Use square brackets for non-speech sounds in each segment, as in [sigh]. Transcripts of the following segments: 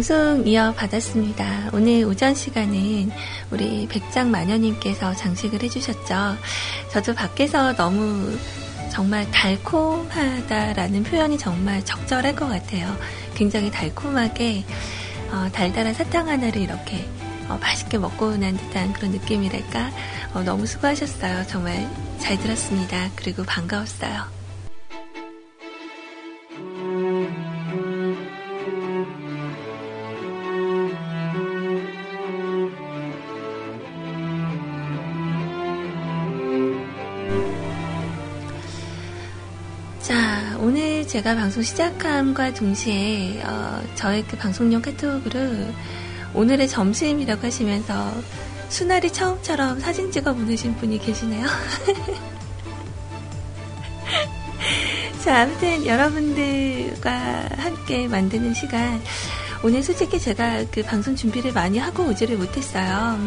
방송 이어받았습니다. 오늘 오전 시간은 우리 백장 마녀님께서 장식을 해주셨죠. 저도 밖에서 너무 정말 달콤하다라는 표현이 정말 적절할 것 같아요. 굉장히 달콤하게 어, 달달한 사탕 하나를 이렇게 어, 맛있게 먹고 난 듯한 그런 느낌이랄까. 어, 너무 수고하셨어요. 정말 잘 들었습니다. 그리고 반가웠어요. 제가 방송 시작함과 동시에 어, 저의 그 방송용 카톡으로 오늘의 점심이라고 하시면서 수날이 처음처럼 사진 찍어 보내신 분이 계시네요. [laughs] 자, 아무튼 여러분들과 함께 만드는 시간. 오늘 솔직히 제가 그 방송 준비를 많이 하고 오지를 못했어요.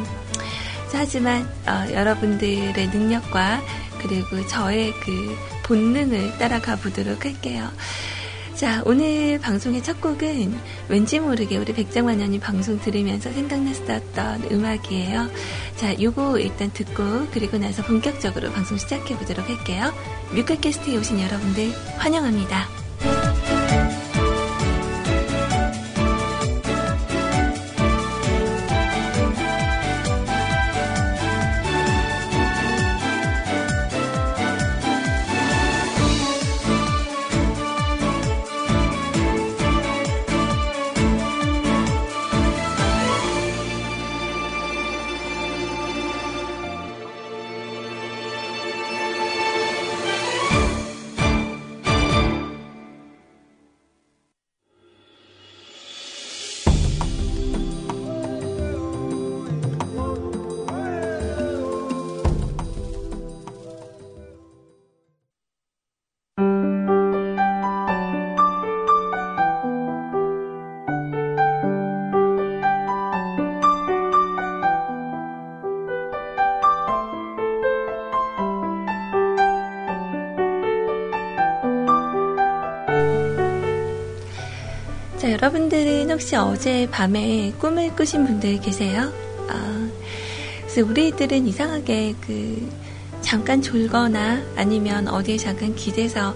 하지만 어, 여러분들의 능력과 그리고 저의 그 본능을 따라가 보도록 할게요. 자, 오늘 방송의 첫 곡은 왠지 모르게 우리 백장만년이 방송 들으면서 생각났었던 음악이에요. 자, 요거 일단 듣고 그리고 나서 본격적으로 방송 시작해 보도록 할게요. 뮤클캐스트에 오신 여러분들 환영합니다. 여러분들은 혹시 어제 밤에 꿈을 꾸신 분들 계세요? 아, 그래서 우리들은 이상하게 그 잠깐 졸거나 아니면 어디에 잠깐 기대서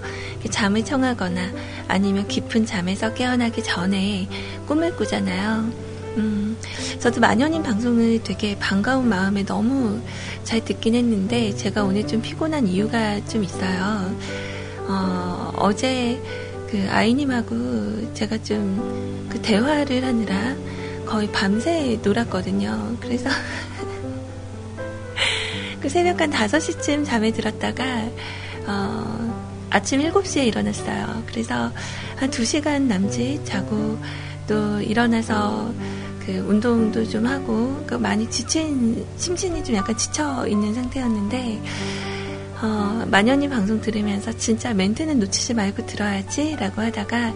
잠을 청하거나 아니면 깊은 잠에서 깨어나기 전에 꿈을 꾸잖아요. 음, 저도 마녀님 방송을 되게 반가운 마음에 너무 잘 듣긴 했는데 제가 오늘 좀 피곤한 이유가 좀 있어요. 어, 어제 그 아이님하고 제가 좀 그 대화를 하느라 거의 밤새 놀았거든요. 그래서 [laughs] 그 새벽 한 5시쯤 잠에 들었다가 어, 아침 7시에 일어났어요. 그래서 한 2시간 남짓 자고 또 일어나서 그 운동도 좀 하고 그 많이 지친 심신이 좀 약간 지쳐 있는 상태였는데 어, 마녀님 방송 들으면서 진짜 멘트는 놓치지 말고 들어야지 라고 하다가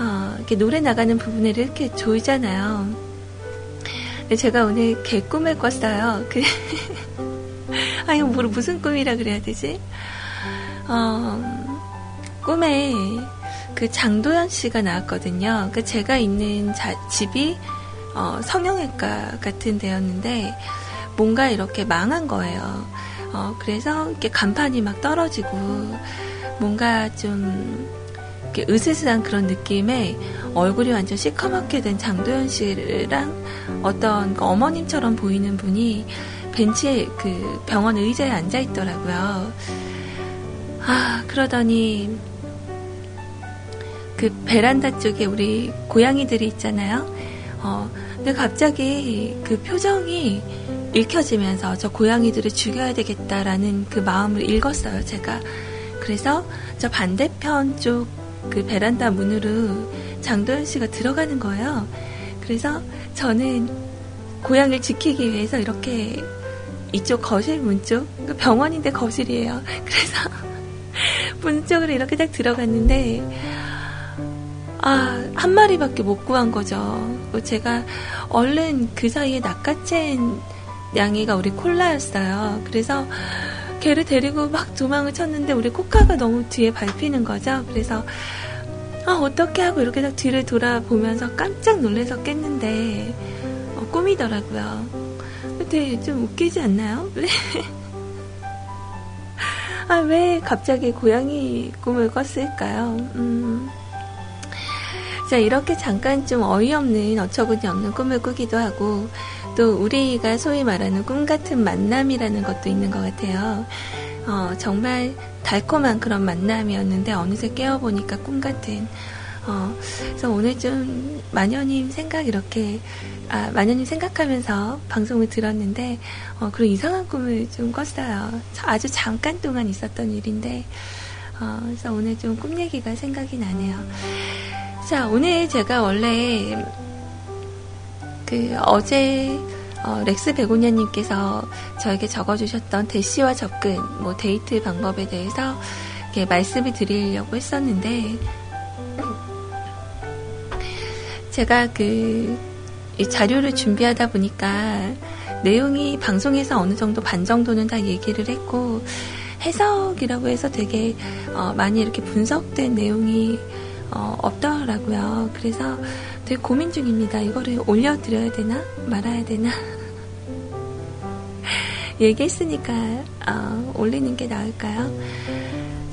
어, 이렇게 노래 나가는 부분을 이렇게 조이잖아요. 제가 오늘 개꿈을 꿨어요. 그, [laughs] 아, 이거 뭐, 무슨 꿈이라 그래야 되지? 어, 꿈에 그 장도연 씨가 나왔거든요. 그 제가 있는 자, 집이 어, 성형외과 같은 데였는데 뭔가 이렇게 망한 거예요. 어, 그래서 이렇게 간판이 막 떨어지고 뭔가 좀 이렇게 으스스한 그런 느낌에 얼굴이 완전 시커멓게 된 장도연 씨랑 어떤 그 어머님처럼 보이는 분이 벤치에 그 병원 의자에 앉아 있더라고요. 아, 그러더니 그 베란다 쪽에 우리 고양이들이 있잖아요. 어, 근데 갑자기 그 표정이 읽혀지면서 저 고양이들을 죽여야 되겠다라는 그 마음을 읽었어요, 제가. 그래서 저 반대편 쪽 그 베란다 문으로 장도연 씨가 들어가는 거예요. 그래서 저는 고양이를 지키기 위해서 이렇게 이쪽 거실 문 쪽, 그 병원인데 거실이에요. [laughs] 그래서 문 쪽으로 이렇게 딱 들어갔는데, 아, 한 마리밖에 못 구한 거죠. 제가 얼른 그 사이에 낚아챈 양이가 우리 콜라였어요. 그래서 걔를 데리고 막 도망을 쳤는데 우리 코카가 너무 뒤에 밟히는 거죠. 그래서 아, 어떻게 하고 이렇게 딱 뒤를 돌아보면서 깜짝 놀래서 깼는데 어, 꿈이더라고요. 근데 좀 웃기지 않나요? [laughs] 아, 왜 갑자기 고양이 꿈을 꿨을까요? 음. 자, 이렇게 잠깐 좀 어이없는, 어처구니 없는 꿈을 꾸기도 하고, 또 우리가 소위 말하는 꿈 같은 만남이라는 것도 있는 것 같아요. 어, 정말 달콤한 그런 만남이었는데, 어느새 깨어보니까 꿈 같은, 어, 그래서 오늘 좀 마녀님 생각 이렇게, 아, 마녀님 생각하면서 방송을 들었는데, 어, 그런 이상한 꿈을 좀 꿨어요. 아주 잠깐 동안 있었던 일인데, 어, 그래서 오늘 좀 꿈 얘기가 생각이 나네요. 자, 오늘 제가 원래 그 어제 어, 렉스 베고냐님께서 저에게 적어주셨던 대시와 접근, 뭐 데이트 방법에 대해서 이렇게 말씀을 드리려고 했었는데 제가 그 자료를 준비하다 보니까 내용이 방송에서 어느 정도 반 정도는 다 얘기를 했고 해석이라고 해서 되게 어, 많이 이렇게 분석된 내용이 어, 없더라고요. 그래서 되게 고민 중입니다. 이거를 올려드려야 되나? 말아야 되나? [laughs] 얘기했으니까 어, 올리는 게 나을까요?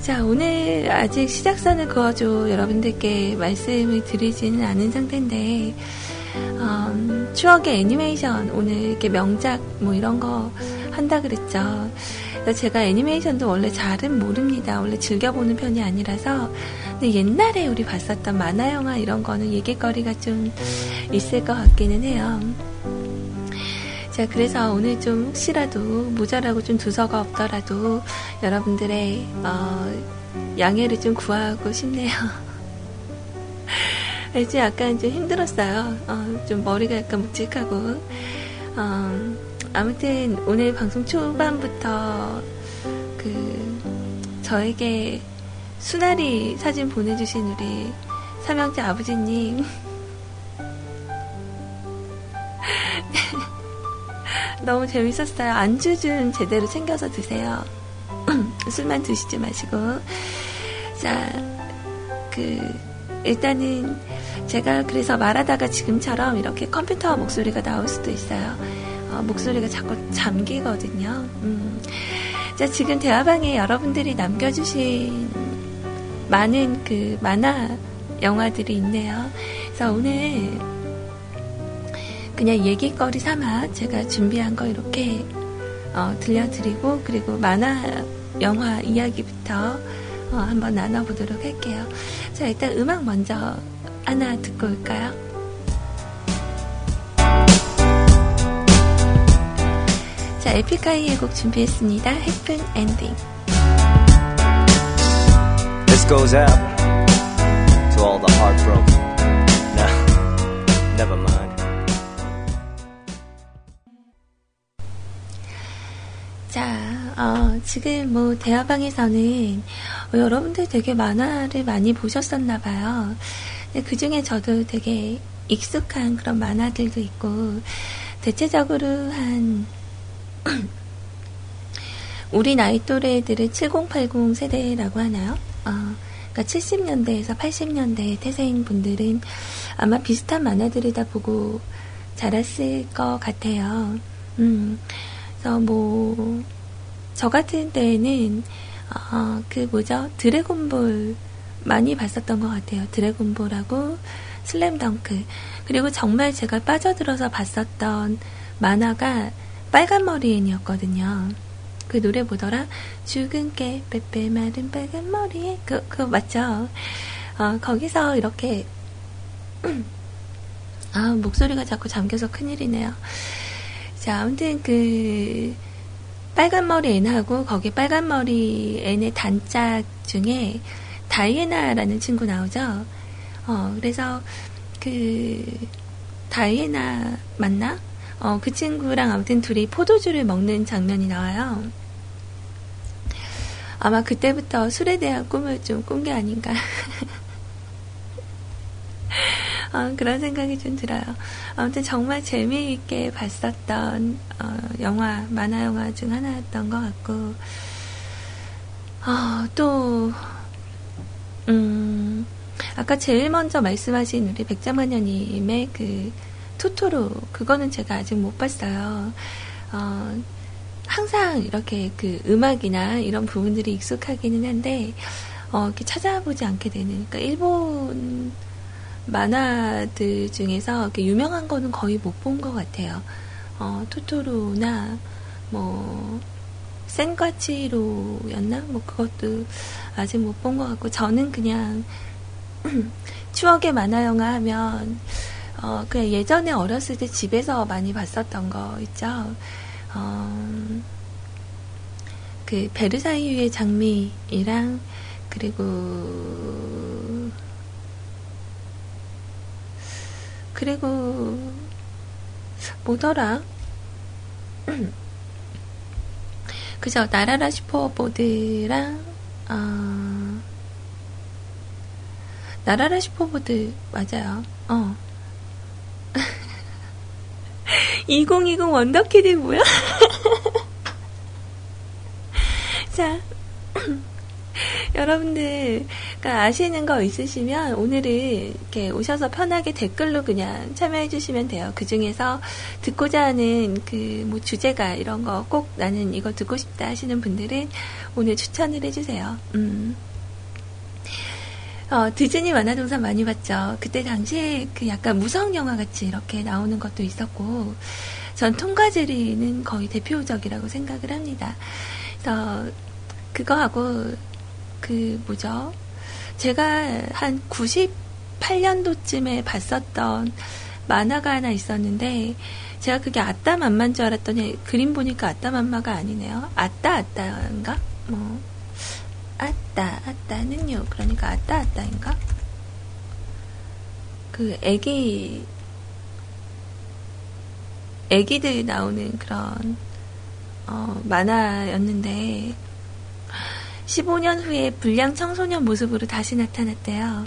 자, 오늘 아직 시작선을 그어줘 여러분들께 말씀을 드리지는 않은 상태인데, 음, 추억의 애니메이션, 오늘 이렇게 명작 뭐 이런 거 한다 그랬죠. 제가 애니메이션도 원래 잘은 모릅니다. 원래 즐겨보는 편이 아니라서. 근데 옛날에 우리 봤었던 만화 영화 이런 거는 얘기거리가 좀 있을 것 같기는 해요. 자, 그래서 오늘 좀 혹시라도 모자라고 좀 두서가 없더라도 여러분들의 어, 양해를 좀 구하고 싶네요. [laughs] 알지? 약간 좀 힘들었어요. 어, 좀 머리가 약간 묵직하고. 어, 아무튼 오늘 방송 초반부터 그 저에게 수나리 사진 보내주신 우리 삼형제 아버지님 [laughs] 너무 재밌었어요. 안주 좀 제대로 챙겨서 드세요. [clears throat] 술만 드시지 마시고 자 그 일단은 제가 그래서 말하다가 지금처럼 이렇게 컴퓨터 목소리가 나올 수도 있어요. 어, 목소리가 자꾸 잠기거든요. 음. 자, 지금 대화방에 여러분들이 남겨주신 많은 그 만화 영화들이 있네요. 그래서 오늘 그냥 얘기거리 삼아 제가 준비한 거 이렇게 어, 들려드리고 그리고 만화 영화 이야기부터 어, 한번 나눠보도록 할게요. 자, 일단 음악 먼저 하나 듣고 올까요? 자, 에픽하이의 곡 준비했습니다. 해픈 엔딩. This goes out to all the heartbroken. No, never mind. 자, 어, 지금 뭐 대화방에서는 어, 여러분들 되게 만화를 많이 보셨었나 봐요. 그 중에 저도 되게 익숙한 그런 만화들도 있고, 대체적으로 한 [clears throat] 우리 나이 또래들은 7080 세대라고 하나요? 어, 그러니까 70년대에서 80년대 태생인 분들은 아마 비슷한 만화들을 다 보고 자랐을 것 같아요. 음, 그래서 뭐, 저 같은 때에는, 어, 그 뭐죠? 드래곤볼 많이 봤었던 것 같아요. 드래곤볼하고 슬램덩크. 그리고 정말 제가 빠져들어서 봤었던 만화가 빨간 머리엔이었거든요. 그 노래 보더라? 죽은 깨, 빼빼 마른 빨간 머리에. 그, 그, 맞죠? 어, 거기서 이렇게, [clears throat] 아, 목소리가 자꾸 잠겨서 큰일이네요. 자, 아무튼 그, 빨간 머리 N하고 거기 빨간 머리 N의 단짝 중에 다이애나라는 친구 나오죠. 어, 그래서 그, 다이애나 맞나? 어, 그 친구랑 아무튼 둘이 포도주를 먹는 장면이 나와요. 아마 그때부터 술에 대한 꿈을 좀 꾼 게 아닌가. [laughs] 어, 그런 생각이 좀 들어요. 아무튼 정말 재미있게 봤었던 어, 영화, 만화 영화 중 하나였던 것 같고, 어, 또, 음, 아까 제일 먼저 말씀하신 우리 백자마녀님의 그 토토로, 그거는 제가 아직 못 봤어요. 어, 항상 이렇게 그 음악이나 이런 부분들이 익숙하기는 한데, 어, 이렇게 찾아보지 않게 되는, 그러니까 일본 만화들 중에서 유명한 거는 거의 못 본 것 같아요. 어, 토토로나 뭐 센과치로였나? 뭐 그것도 아직 못 본 것 같고 저는 그냥 [clears throat] 추억의 만화 영화 하면 어, 그냥 예전에 어렸을 때 집에서 많이 봤었던 거 있죠. 어, 그 베르사유의 장미이랑 그리고 그리고 뭐더라? [clears throat] 그죠 나라라 슈퍼보드랑 어, 날아라 슈퍼보드 맞아요. 어. 2020 원더키드 뭐야? [laughs] 자, [clears throat] 여러분들 그러니까 아시는 거 있으시면 오늘은 이렇게 오셔서 편하게 댓글로 그냥 참여해 주시면 돼요. 그 중에서 듣고자 하는 그 뭐 주제가 이런 거 꼭 나는 이거 듣고 싶다 하시는 분들은 오늘 추천을 해주세요. 음. 어, 디즈니 만화동산 많이 봤죠. 그때 당시에 그 약간 무성 영화 같이 이렇게 나오는 것도 있었고, 전 통과제리는 거의 대표적이라고 생각을 합니다. 그래서 그거하고 그 뭐죠? 제가 한 98년도쯤에 봤었던 만화가 하나 있었는데 제가 그게 아따맘마인 줄 알았더니 그림 보니까 아따맘마가 아니네요. 아따 아따인가? 뭐 아따 아따는요. 그러니까 아따 아따인가? 그 애기 애기들 나오는 그런 어, 만화였는데 15년 후에 불량 청소년 모습으로 다시 나타났대요.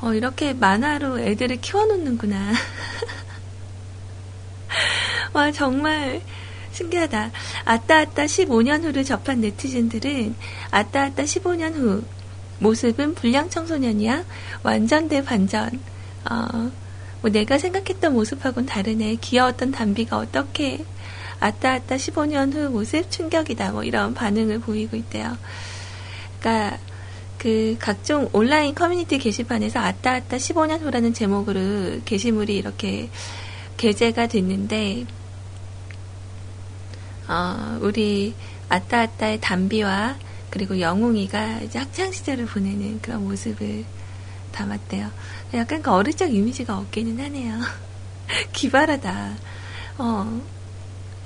어, 이렇게 만화로 애들을 키워놓는구나. [laughs] 와, 정말 신기하다. 아따아따 15년 후를 접한 네티즌들은 아따아따 15년 후 모습은 불량 청소년이야? 완전 대반전. 어, 뭐 내가 생각했던 모습하고는 다르네. 귀여웠던 담비가 어떻게 아따 아따 15년 후 모습 충격이다 뭐 이런 반응을 보이고 있대요. 그러니까 그 각종 온라인 커뮤니티 게시판에서 아따 아따 15년 후라는 제목으로 게시물이 이렇게 게재가 됐는데 어, 우리 아따 아따의 담비와 그리고 영웅이가 이제 학창 시절을 보내는 그런 모습을 담았대요. 약간 그 어릴 적 이미지가 없기는 하네요. [laughs] 기발하다. 어,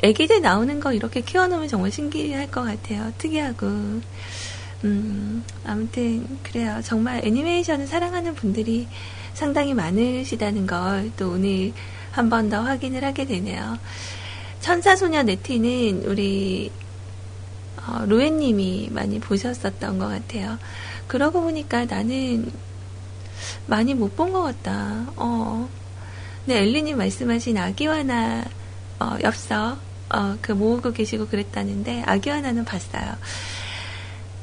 애기들 나오는 거 이렇게 키워놓으면 정말 신기할 것 같아요. 특이하고. 음, 아무튼, 그래요. 정말 애니메이션을 사랑하는 분들이 상당히 많으시다는 걸 또 오늘 한 번 더 확인을 하게 되네요. 천사소녀 네티는 우리, 어, 로엔님이 많이 보셨었던 것 같아요. 그러고 보니까 나는 많이 못 본 것 같다. 어. 네, 엘리님 말씀하신 아기와나, 어, 엽서, 어, 그 모으고 계시고 그랬다는데 아기 하나는 봤어요.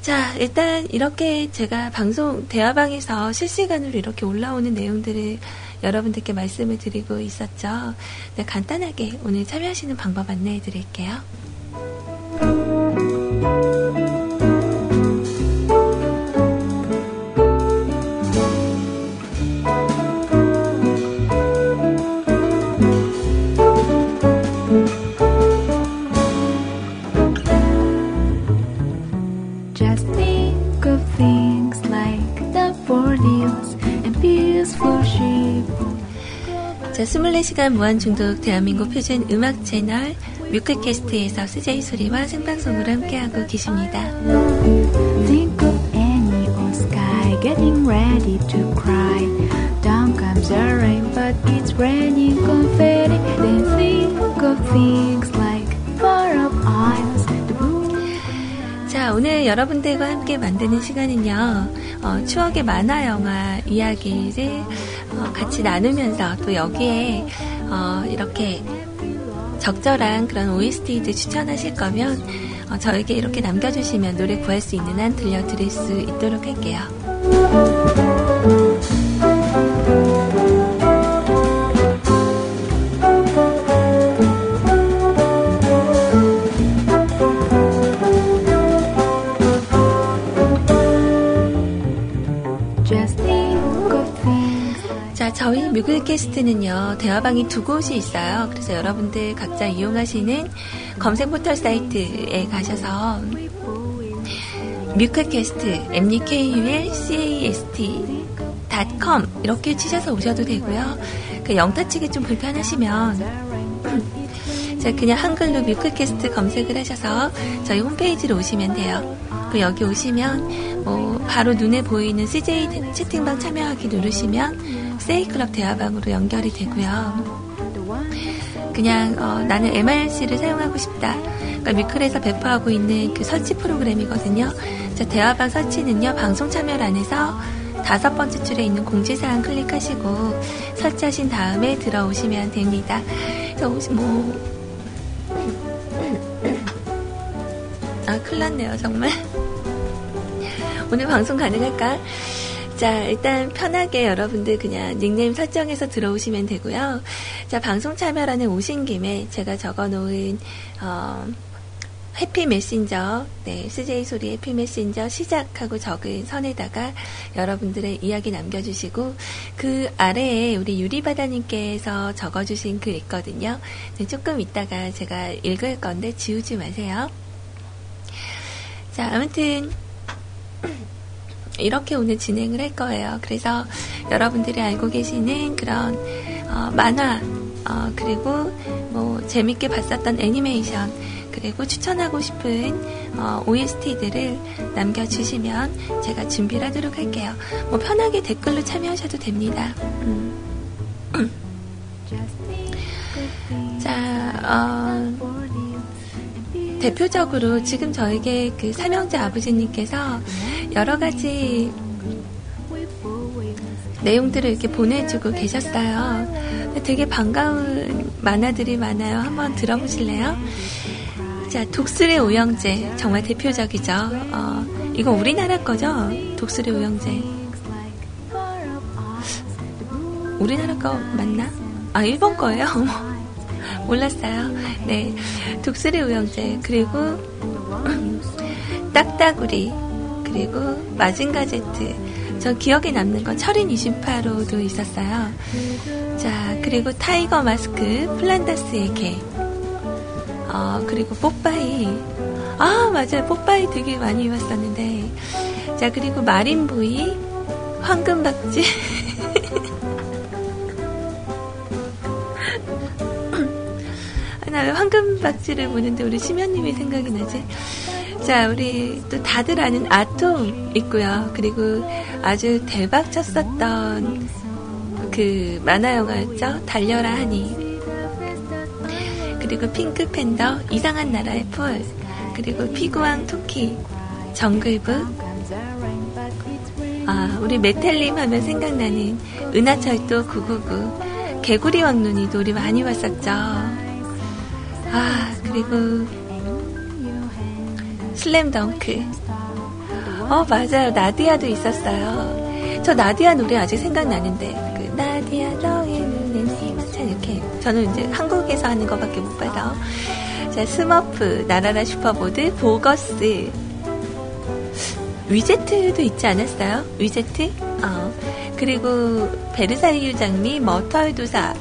자, 일단 이렇게 제가 방송 대화방에서 실시간으로 이렇게 올라오는 내용들을 여러분들께 말씀을 드리고 있었죠. 네, 간단하게 오늘 참여하시는 방법 안내해 드릴게요. 24시간 무한중독 대한민국 표준 음악 채널 뮤클캐스트에서 CJ 소리와 생방송으로 함께하고 계십니다. Think of any or sky getting ready to cry. Down comes the rain, but it's raining confetti. Then think of things like far up isles. 자, 오늘 여러분들과 함께 만드는 시간은요, 어, 추억의 만화 영화 이야기를 어, 같이 나누면서 또 여기에 어, 이렇게 적절한 그런 OST들 추천하실 거면 어, 저에게 이렇게 남겨주시면 노래 구할 수 있는 한 들려드릴 수 있도록 할게요. 저희 뮤글캐스트는요, 대화방이 두 곳이 있어요. 그래서 여러분들 각자 이용하시는 검색 포털 사이트에 가셔서 뮤클캐스트, mukcast.com 이렇게 치셔서 오셔도 되고요. 그 영타 치기 좀 불편하시면 [clears throat] 자, 그냥 한글로 뮤클캐스트 검색을 하셔서 저희 홈페이지로 오시면 돼요. 그 여기 오시면 뭐 바로 눈에 보이는 CJ 채팅방 참여하기 누르시면 세이클럽 대화방으로 연결이 되고요. 그냥 어, 나는 MRC를 사용하고 싶다. 그러니까 뮤클에서 배포하고 있는 그 설치 프로그램이거든요. 자, 대화방 설치는요. 방송 참여란에서 다섯 번째 줄에 있는 공지사항 클릭하시고 설치하신 다음에 들어오시면 됩니다. 뭐 아, 큰일 났네요, 정말. 오늘 방송 가능할까? 자, 일단 편하게 여러분들 그냥 닉네임 설정해서 들어오시면 되고요. 자, 방송 참여란에 오신 김에 제가 적어 놓은, 어, 해피 메신저, 네, CJ 소리 해피 메신저 시작하고 적은 선에다가 여러분들의 이야기 남겨주시고, 그 아래에 우리 유리바다님께서 적어주신 글 있거든요. 네, 조금 있다가 제가 읽을 건데 지우지 마세요. 자, 아무튼, 이렇게 오늘 진행을 할 거예요. 그래서 여러분들이 알고 계시는 그런 어, 만화 어, 그리고 뭐 재밌게 봤었던 애니메이션 그리고 추천하고 싶은 어, OST들을 남겨주시면 제가 준비를 하도록 할게요. 뭐 편하게 댓글로 참여하셔도 됩니다. 음. 자, 어, 대표적으로 지금 저에게 그 삼형제 아버지님께서 여러 가지 내용들을 이렇게 보내주고 계셨어요. 되게 반가운 만화들이 많아요. 한번 들어보실래요? 자, 독수리 오영재. 정말 대표적이죠. 어, 이거 우리나라 거죠? 독수리 오영재. 우리나라 거 맞나? 아, 일본 거예요? [laughs] 몰랐어요. 네. 독수리 우영재, 그리고 딱따구리, 그리고 마징가 제트. 저 기억에 남는 건 철인 28호도 있었어요. 자, 그리고 타이거 마스크, 플란다스의 개. 어, 그리고 뽀빠이. 아, 맞아요. 뽀빠이 되게 많이 입었었는데. 자, 그리고 마린보이, 황금박쥐. [laughs] 나왜 황금박쥐를 보는데 우리 심연님이 생각이 나지? 자, 우리 또 다들 아는 아톰 있고요. 그리고 아주 대박 쳤었던 그 만화 영화였죠. 달려라 하니. 그리고 핑크 팬더, 이상한 나라의 폴. 그리고 피구왕 토키, 정글북. 아, 우리 메텔님 하면 생각나는 은하철도 999. 개구리 왕눈이도 우리 많이 봤었죠. 아, 그리고 슬램덩크. 어, 맞아요. 나디아도 있었어요. 저 나디아 노래 아직 생각나는데. 그 나디아 너의 눈엔 희망찬 이렇게. 저는 이제 한국에서 하는 것밖에 못 봐서. 자, 스머프, 날아라 슈퍼보드, 보거스. 위제트도 있지 않았어요? 위제트? 어. 그리고 베르사유 장미, 머털 도사.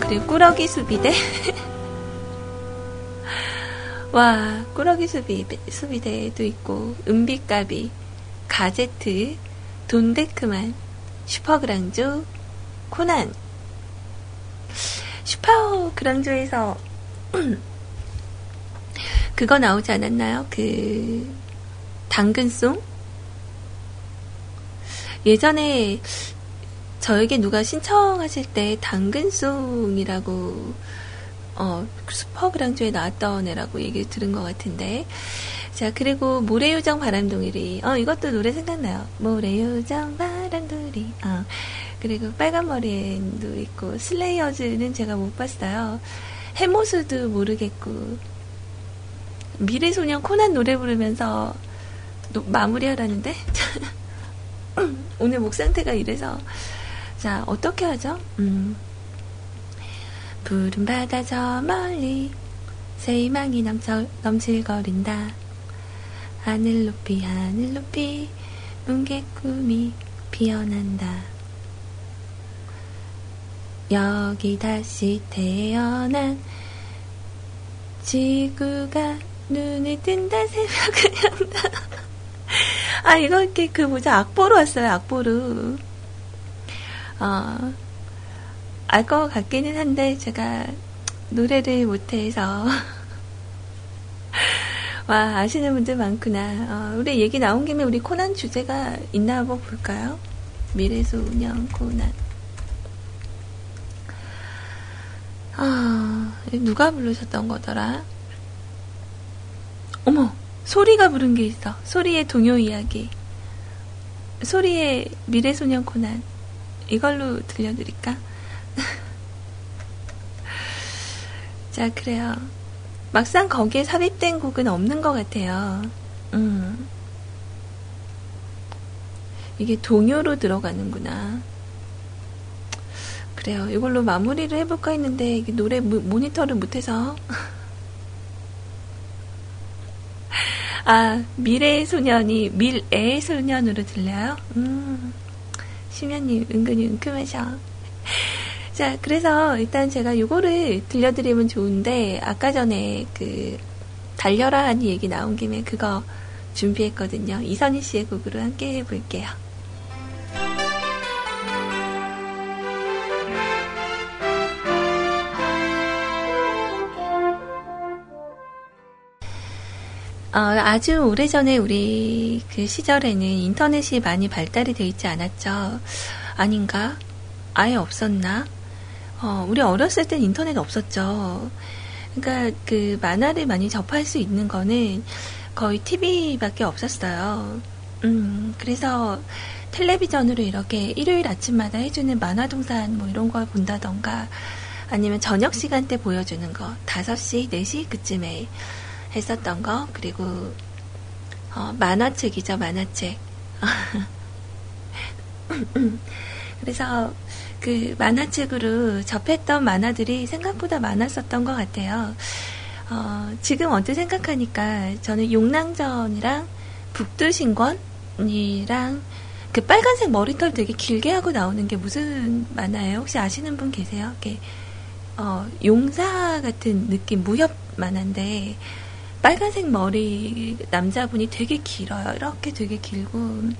그리고 꾸러기 수비대. [laughs] 와, 꾸러기 수비, 수비대도 있고, 은비까비, 가제트, 돈데크만, 슈퍼그랑조, 코난. 슈퍼 그랑조에서 [clears throat] 그거 나오지 않았나요? 그 당근송? 예전에 저에게 누가 신청하실 때 당근송이라고 어, 슈퍼그랑조에 나왔던 애라고 얘기 들은 것 같은데. 자 그리고 모래요정 바람둥이리. 어 이것도 노래 생각나요. 모래요정 바람둥이리. 어 그리고 빨간 머리도 있고 슬레이어즈는 제가 못 봤어요. 해모수도 모르겠고 미래소년 코난 노래 부르면서 노, 마무리하라는데? [laughs] 오늘 목 상태가 이래서. 자 어떻게 하죠? 음. 푸른 바다 저 멀리 새희망이 넘쳐, 넘칠거린다. 하늘 높이 하늘 높이 뭉게 꿈이 피어난다. 여기 다시 태어난 지구가 눈에 뜬다 새벽을 연다. 아 이거 이렇게 그 뭐죠 악보로 왔어요 악보로. 어, 알 것 같기는 한데 제가 노래를 못해서. [laughs] 와 아시는 분들 많구나. 어, 우리 얘기 나온 김에 우리 코난 주제가 있나 한번 볼까요? 미래소년 코난. 아 누가 부르셨던 거더라? 어머 소리가 부른 게 있어. 소리의 동요 이야기. 소리의 미래소년 코난. 이걸로 들려드릴까? 자, 그래요. 막상 거기에 삽입된 곡은 없는 것 같아요. 음. 이게 동요로 들어가는구나. 그래요. 이걸로 마무리를 해볼까 했는데, 노래 모니터를 못해서. [laughs] 아, 미래의 소년이 밀의 소년으로 들려요? 음. 심연님 은근히 은큼하셔. 자, 그래서 일단 제가 요거를 들려드리면 좋은데, 아까 전에 그, 달려라 하는 얘기 나온 김에 그거 준비했거든요. 이선희 씨의 곡으로 함께 해볼게요. 어, 아주 오래전에 우리 그 시절에는 인터넷이 많이 발달이 되어 있지 않았죠. 아닌가? 아예 없었나? 어, 우리 어렸을 땐 인터넷 없었죠. 그러니까 그 만화를 많이 접할 수 있는 거는 거의 TV밖에 없었어요. 음, 그래서 텔레비전으로 이렇게 일요일 아침마다 해주는 만화동산 뭐 이런 걸 본다던가 아니면 저녁 시간대 보여주는 거 5시, 4시 그쯤에 했었던 거 그리고 어, 만화책이죠 만화책 [laughs] 그래서 그 만화책으로 접했던 만화들이 생각보다 많았었던 것 같아요. 어, 지금 언제 생각하니까 저는 용랑전이랑 북두신권이랑 그 빨간색 머리털 되게 길게 하고 나오는 게 무슨 만화예요? 혹시 아시는 분 계세요? 이렇게 어, 용사 같은 느낌 무협 만화인데 빨간색 머리 남자분이 되게 길어요. 이렇게 되게 길고.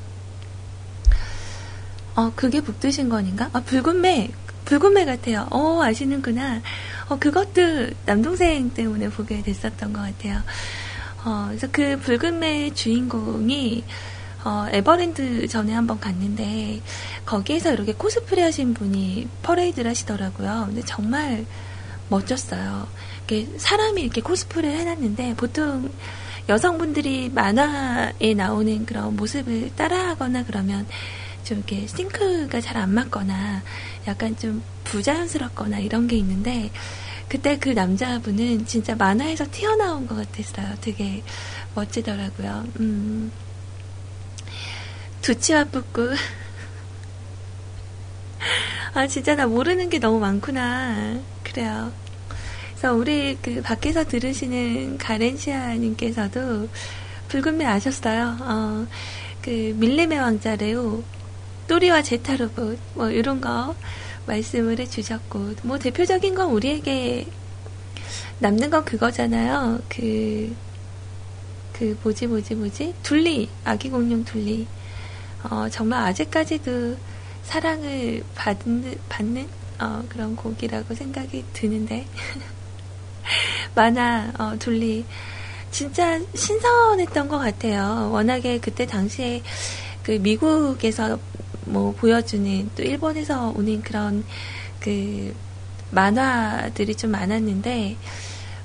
어, 그게 북두신건인가? 아, 붉은 매. 붉은 매 같아요. 어, 아시는구나. 어, 그것도 남동생 때문에 보게 됐었던 것 같아요. 어, 그래서 그 붉은 매의 주인공이 어, 에버랜드 전에 한번 갔는데 거기에서 이렇게 코스프레 하신 분이 퍼레이드를 하시더라고요. 근데 정말 멋졌어요. 이렇게 사람이 이렇게 코스프레를 해놨는데 보통 여성분들이 만화에 나오는 그런 모습을 따라하거나 그러면 좀 이렇게 싱크가 잘 안 맞거나 약간 좀 부자연스럽거나 이런 게 있는데 그때 그 남자분은 진짜 만화에서 튀어나온 것 같았어요. 되게 멋지더라고요. 음. 두치와 뿌꾸. [laughs] 아, 진짜 나 모르는 게 너무 많구나. 그래요. 그래서 우리 그 밖에서 들으시는 가렌시아님께서도 붉은 매 아셨어요? 어, 그 밀림의 왕자래요. 또리와 제타 로봇 뭐 이런 거 말씀을 해주셨고 뭐 대표적인 건 우리에게 남는 건 그거잖아요. 그, 그 뭐지 뭐지 뭐지 둘리 아기 공룡 둘리 어, 정말 아직까지도 사랑을 받는 받는 어, 그런 곡이라고 생각이 드는데 [laughs] 만화 어, 둘리 진짜 신선했던 것 같아요. 워낙에 그때 당시에 그 미국에서 뭐 보여주는 또 일본에서 오는 그런 그 만화들이 좀 많았는데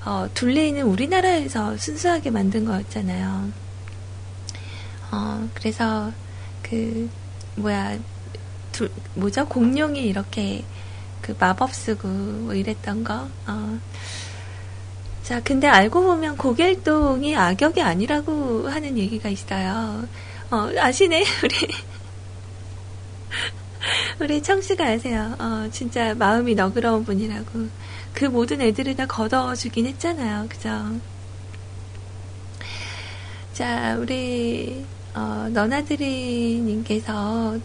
어, 둘레이는 우리나라에서 순수하게 만든 거였잖아요. 어, 그래서 그 뭐야 두, 뭐죠 공룡이 이렇게 그 마법 쓰고 뭐 이랬던 거. 어. 자, 근데 알고 보면 고길동이 악역이 아니라고 하는 얘기가 있어요. 어, 아시네, [laughs] 우리. [laughs] 우리 청씨가 아세요. 어, 진짜 마음이 너그러운 분이라고. 그 모든 애들을 다 걷어주긴 했잖아요. 그죠? 자, 우리, 어, 너나들이님께서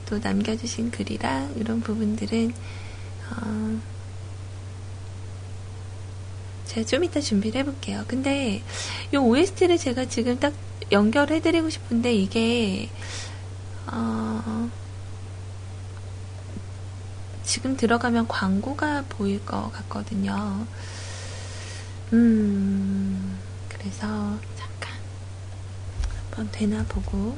또 남겨주신 글이랑 이런 부분들은, 어, 제가 좀 이따 준비를 해볼게요. 근데 이 OST를 제가 지금 딱 연결해드리고 싶은데 이게 어, 지금 들어가면 광고가 보일 것 같거든요. 음, 그래서 잠깐 한번 되나 보고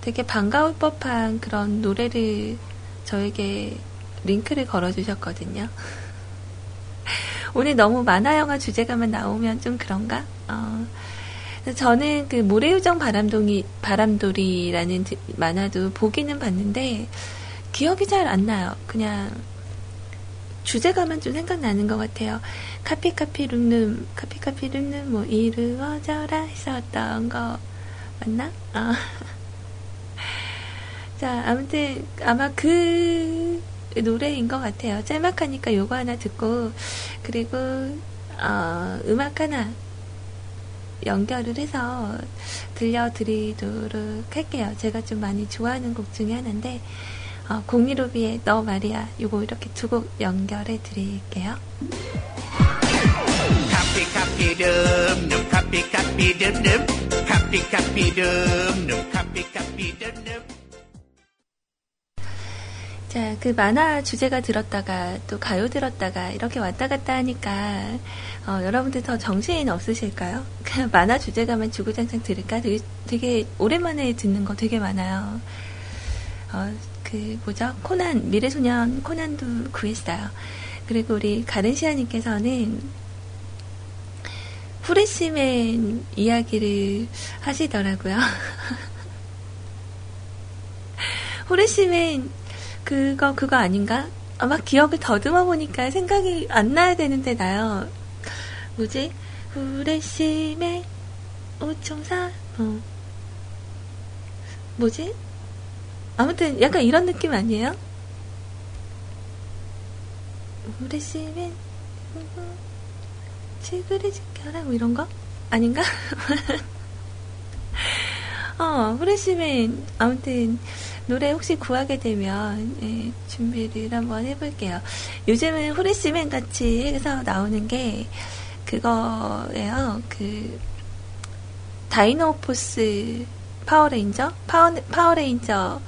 되게 반가울 법한 그런 노래를 저에게 링크를 걸어주셨거든요. [laughs] 오늘 너무 만화 영화 주제가만 나오면 좀 그런가? 어, 저는 그 모래요정 바람동이 바람돌이라는 만화도 보기는 봤는데 기억이 잘 안 나요. 그냥 주제가만 좀 생각나는 것 같아요. 카피카피 룸룸 카피카피 룸룸 뭐 이루어져라 했었던 거 맞나? 어. [laughs] 자 아무튼 아마 그 노래인 것 같아요. 짤막하니까 요거 하나 듣고 그리고 어, 음악 하나 연결을 해서 들려드리도록 할게요. 제가 좀 많이 좋아하는 곡 중에 하나인데 어, 공이로비의 너 마리아 요거 이렇게 두 곡 연결해 드릴게요. 자, 그 만화 주제가 들었다가 또 가요 들었다가 이렇게 왔다 갔다 하니까 어, 여러분들 더 정신 없으실까요? 그냥 [laughs] 만화 주제가만 주구장창 들을까? 되게, 되게 오랜만에 듣는 거 되게 많아요. 어, 그 뭐죠? 코난 미래소년 코난도 구했어요. 그리고 우리 가른시아님께서는 후레시맨 이야기를 하시더라고요. [laughs] 후레시맨 그거, 그거 아닌가? 아마 기억을 더듬어 보니까 생각이 안 나야 되는데 나요. 뭐지? 후레쉬메 오총사, 어. 뭐지? 아무튼 약간 이런 느낌 아니에요? 후레쉬메 지그리 지켜라 뭐 이런 거? 아닌가? [laughs] 어, 후레쉬맨 아무튼 노래 혹시 구하게 되면 예, 준비를 한번 해볼게요. 요즘은 후레시맨 같이 해서 나오는 게 그거예요. 그 다이노포스 파워레인저 파워 파워레인저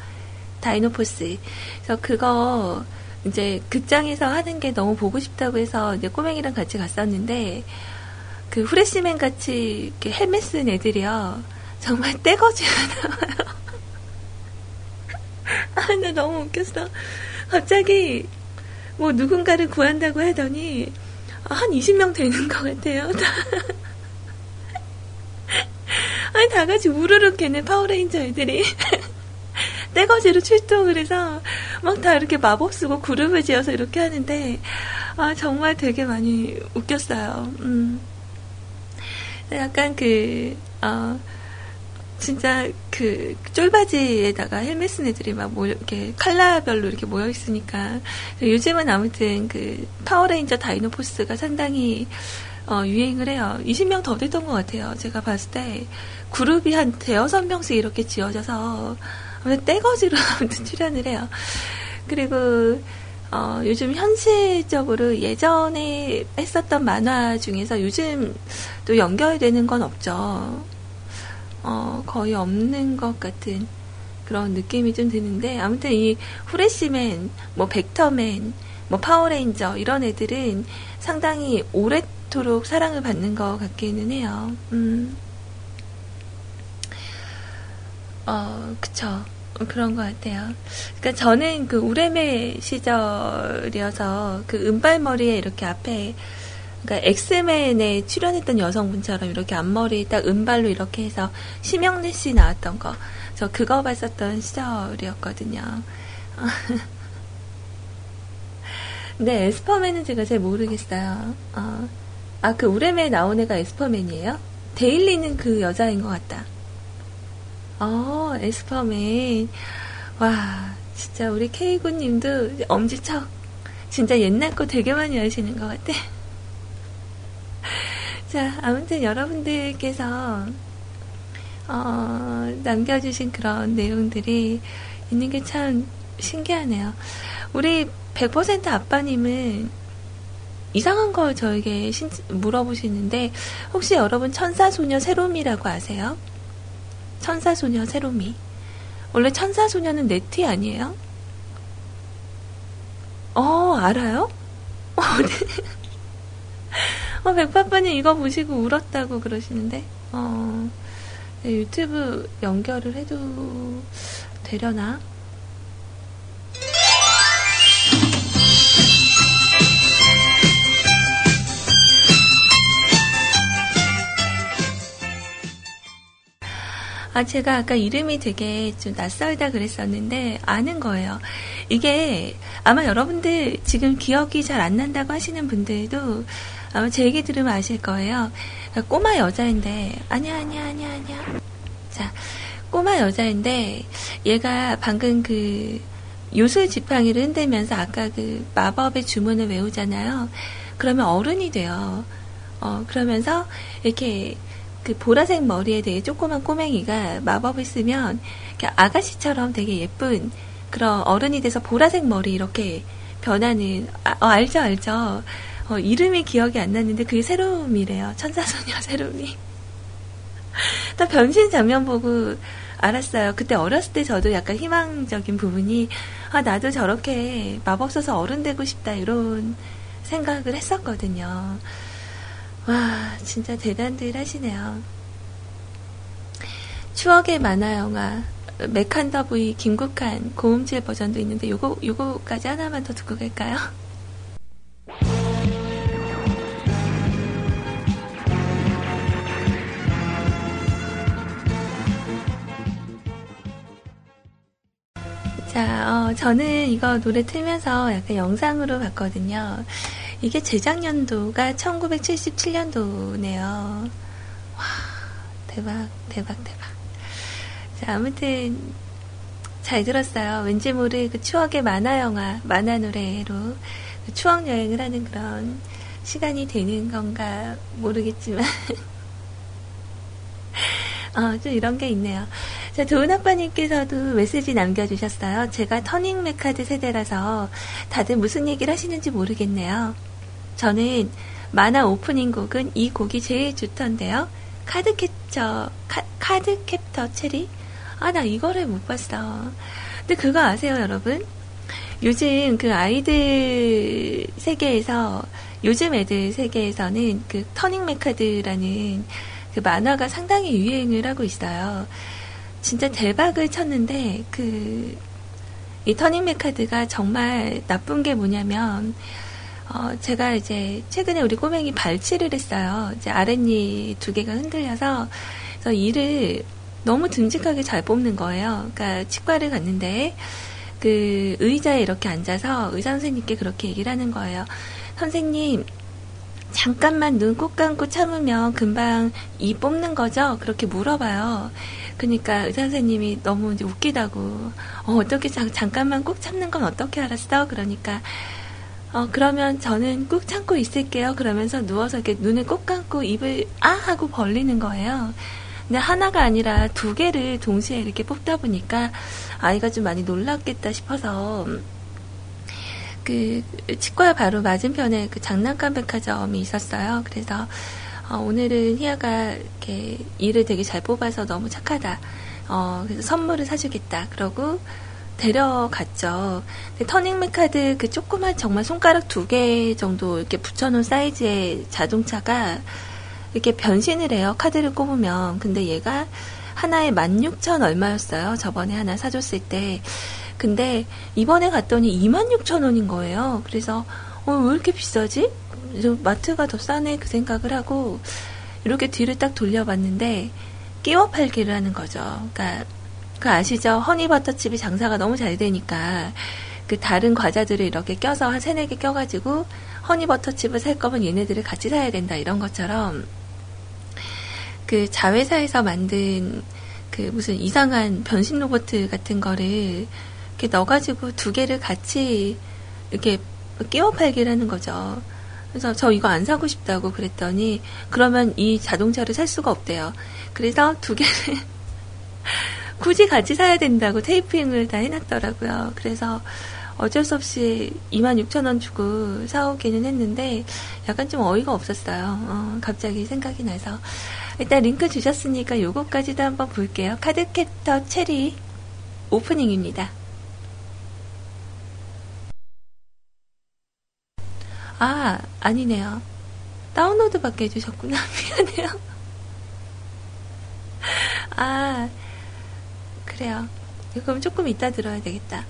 다이노포스. 그래서 그거 이제 극장에서 하는 게 너무 보고 싶다고 해서 이제 꼬맹이랑 같이 갔었는데 그 후레시맨 같이 헬멧 쓴 애들이요. 정말 [laughs] 떼거지가 나와요. [laughs] 아, 나 너무 웃겼어. 갑자기 뭐 누군가를 구한다고 하더니 한 20명 되는 것 같아요. [laughs] 아니, 다 같이 우르르 걔네 파워레인저 애들이 떼거지로 출동을 해서 막 다 이렇게 마법 쓰고 그룹을 지어서 이렇게 하는데 아, 정말 되게 많이 웃겼어요. 음. 약간 그, 어, 진짜 그 쫄바지에다가 헬멧 쓴 애들이 막 뭐 이렇게 칼라별로 이렇게 모여 있으니까 요즘은 아무튼 그 파워레인저 다이노포스가 상당히 어, 유행을 해요. 20명 더 됐던 것 같아요. 제가 봤을 때 그룹이 한 대여섯 명씩 이렇게 지어져서 아무튼 떼거지로 [laughs] 아무튼 출연을 해요. 그리고 어, 요즘 현실적으로 예전에 했었던 만화 중에서 요즘 또 연결되는 건 없죠. 어, 거의 없는 것 같은 그런 느낌이 좀 드는데 아무튼 이 후레쉬맨, 뭐 벡터맨, 뭐 파워레인저 이런 애들은 상당히 오래도록 사랑을 받는 것 같기는 해요. 음. 어, 그쵸. 그런 것 같아요. 그러니까 저는 그 우뢰매 시절이어서 그 은발머리에 이렇게 앞에 그러니까 엑스맨에 출연했던 여성분처럼 이렇게 앞머리 딱 은발로 이렇게 해서 심영래 씨 나왔던 거. 저 그거 봤었던 시절이었거든요. 근데 [laughs] 에스퍼맨은 제가 잘 모르겠어요. 어. 아, 그 우레메에 나온 애가 에스퍼맨이에요? 데일리는 그 여자인 것 같다. 어, 에스퍼맨. 와, 진짜 우리 케이구님도 엄지척. 진짜 옛날 거 되게 많이 하시는 것 같아. [laughs] 자, 아무튼 여러분들께서, 어, 남겨주신 그런 내용들이 있는 게 참 신기하네요. 우리 100% 아빠님은 이상한 걸 저에게 신, 물어보시는데, 혹시 여러분 천사소녀 세롬이라고 아세요? 천사소녀 세로미. 원래 천사소녀는 네티 아니에요? 어, 알아요? 어, 네. [laughs] 어, 백파빠님 이거 보시고 울었다고 그러시는데, 어, 네, 유튜브 연결을 해도 되려나? 아, 제가 아까 이름이 되게 좀 낯설다 그랬었는데, 아는 거예요. 이게, 아마 여러분들 지금 기억이 잘 안 난다고 하시는 분들도 아마 제 얘기 들으면 아실 거예요. 그러니까 꼬마 여자인데, 아니야, 아니야, 아니야, 아니야. 자, 꼬마 여자인데, 얘가 방금 그, 요술 지팡이를 흔들면서 아까 그 마법의 주문을 외우잖아요. 그러면 어른이 돼요. 어, 그러면서 이렇게 그 보라색 머리에 되게 조그만 꼬맹이가 마법을 쓰면 아가씨처럼 되게 예쁜 그런 어른이 돼서 보라색 머리 이렇게 변하는 아, 어, 알죠 알죠? 어, 이름이 기억이 안 났는데 그게 새롬이래요. 천사소녀 [laughs] 새롬이. 또 변신 장면 보고 알았어요. 그때 어렸을 때 저도 약간 희망적인 부분이 아 나도 저렇게 마법 써서 어른 되고 싶다 이런 생각을 했었거든요 와, 진짜 대단들 하시네요. 추억의 만화 영화, 메칸더브이 김국한 고음질 버전도 있는데 요거, 요거까지 하나만 더 듣고 갈까요? 자, 어, 저는 이거 노래 틀면서 약간 영상으로 봤거든요. 이게 재작년도가 1977년도네요. 와, 대박, 대박, 대박. 자, 아무튼, 잘 들었어요. 왠지 모를 그 추억의 만화 영화, 만화 노래로 그 추억 여행을 하는 그런 시간이 되는 건가 모르겠지만. [laughs] 어, 좀 이런 게 있네요. 자, 좋은 아빠님께서도 메시지 남겨주셨어요. 제가 터닝 메카드 세대라서 다들 무슨 얘기를 하시는지 모르겠네요. 저는 만화 오프닝 곡은 이 곡이 제일 좋던데요. 카드 캡처, 카, 카드 캡터 체리? 아, 나 이거를 못 봤어. 근데 그거 아세요, 여러분? 요즘 그 아이들 세계에서, 요즘 애들 세계에서는 그 터닝 메카드라는 그 만화가 상당히 유행을 하고 있어요. 진짜 대박을 쳤는데, 그, 이 터닝 메카드가 정말 나쁜 게 뭐냐면, 어, 제가 이제 최근에 우리 꼬맹이 발치를 했어요. 이제 아랫니 두 개가 흔들려서 그래서 이를 너무 듬직하게 잘 뽑는 거예요. 그러니까 치과를 갔는데 그 의자에 이렇게 앉아서 의사 선생님께 그렇게 얘기를 하는 거예요. 선생님, 잠깐만 눈 꼭 감고 참으면 금방 이 뽑는 거죠? 그렇게 물어봐요. 그러니까 의사 선생님이 너무 이제 웃기다고. 어, 어떻게 잠, 잠깐만 꼭 참는 건 어떻게 알았어? 그러니까 어, 그러면 저는 꾹 참고 있을게요. 그러면서 누워서 이렇게 눈을 꼭 감고 입을 아! 하고 벌리는 거예요. 근데 하나가 아니라 두 개를 동시에 이렇게 뽑다 보니까 아이가 좀 많이 놀랐겠다 싶어서 그 치과 바로 맞은편에 그 장난감 백화점이 있었어요. 그래서 어, 오늘은 희아가 이렇게 일을 되게 잘 뽑아서 너무 착하다. 어, 그래서 선물을 사주겠다. 그러고 데려갔죠. 터닝맥 카드 그 조그만 정말 손가락 두 개 정도 이렇게 붙여놓은 사이즈의 자동차가 이렇게 변신을 해요. 카드를 꼽으면. 근데 얘가 하나에 16,000 얼마였어요. 저번에 하나 사줬을 때. 근데 이번에 갔더니 26,000원인 거예요. 그래서 어, 왜 이렇게 비싸지? 마트가 더 싸네 그 생각을 하고 이렇게 뒤를 딱 돌려봤는데 끼워 팔기를 하는 거죠. 그러니까 그 아시죠? 허니버터칩이 장사가 너무 잘 되니까 그 다른 과자들을 이렇게 껴서 한 세네 개 껴가지고 허니버터칩을 살 거면 얘네들을 같이 사야 된다 이런 것처럼 그 자회사에서 만든 그 무슨 이상한 변신 로봇 같은 거를 이렇게 넣어가지고 두 개를 같이 이렇게 끼워 팔기를 하는 거죠. 그래서 저 이거 안 사고 싶다고 그랬더니 그러면 이 자동차를 살 수가 없대요. 그래서 두 개를 [laughs] 굳이 같이 사야 된다고 테이핑을 다 해놨더라고요. 그래서 어쩔 수 없이 26,000원 주고 사오기는 했는데 약간 좀 어이가 없었어요. 어, 갑자기 생각이 나서. 일단 링크 주셨으니까 요거까지도 한번 볼게요. 카드캡터 체리 오프닝입니다. 아, 아니네요. 다운로드 받게 해주셨구나. [laughs] 미안해요. 아, 그래요. 그럼 조금 이따 들어야 되겠다.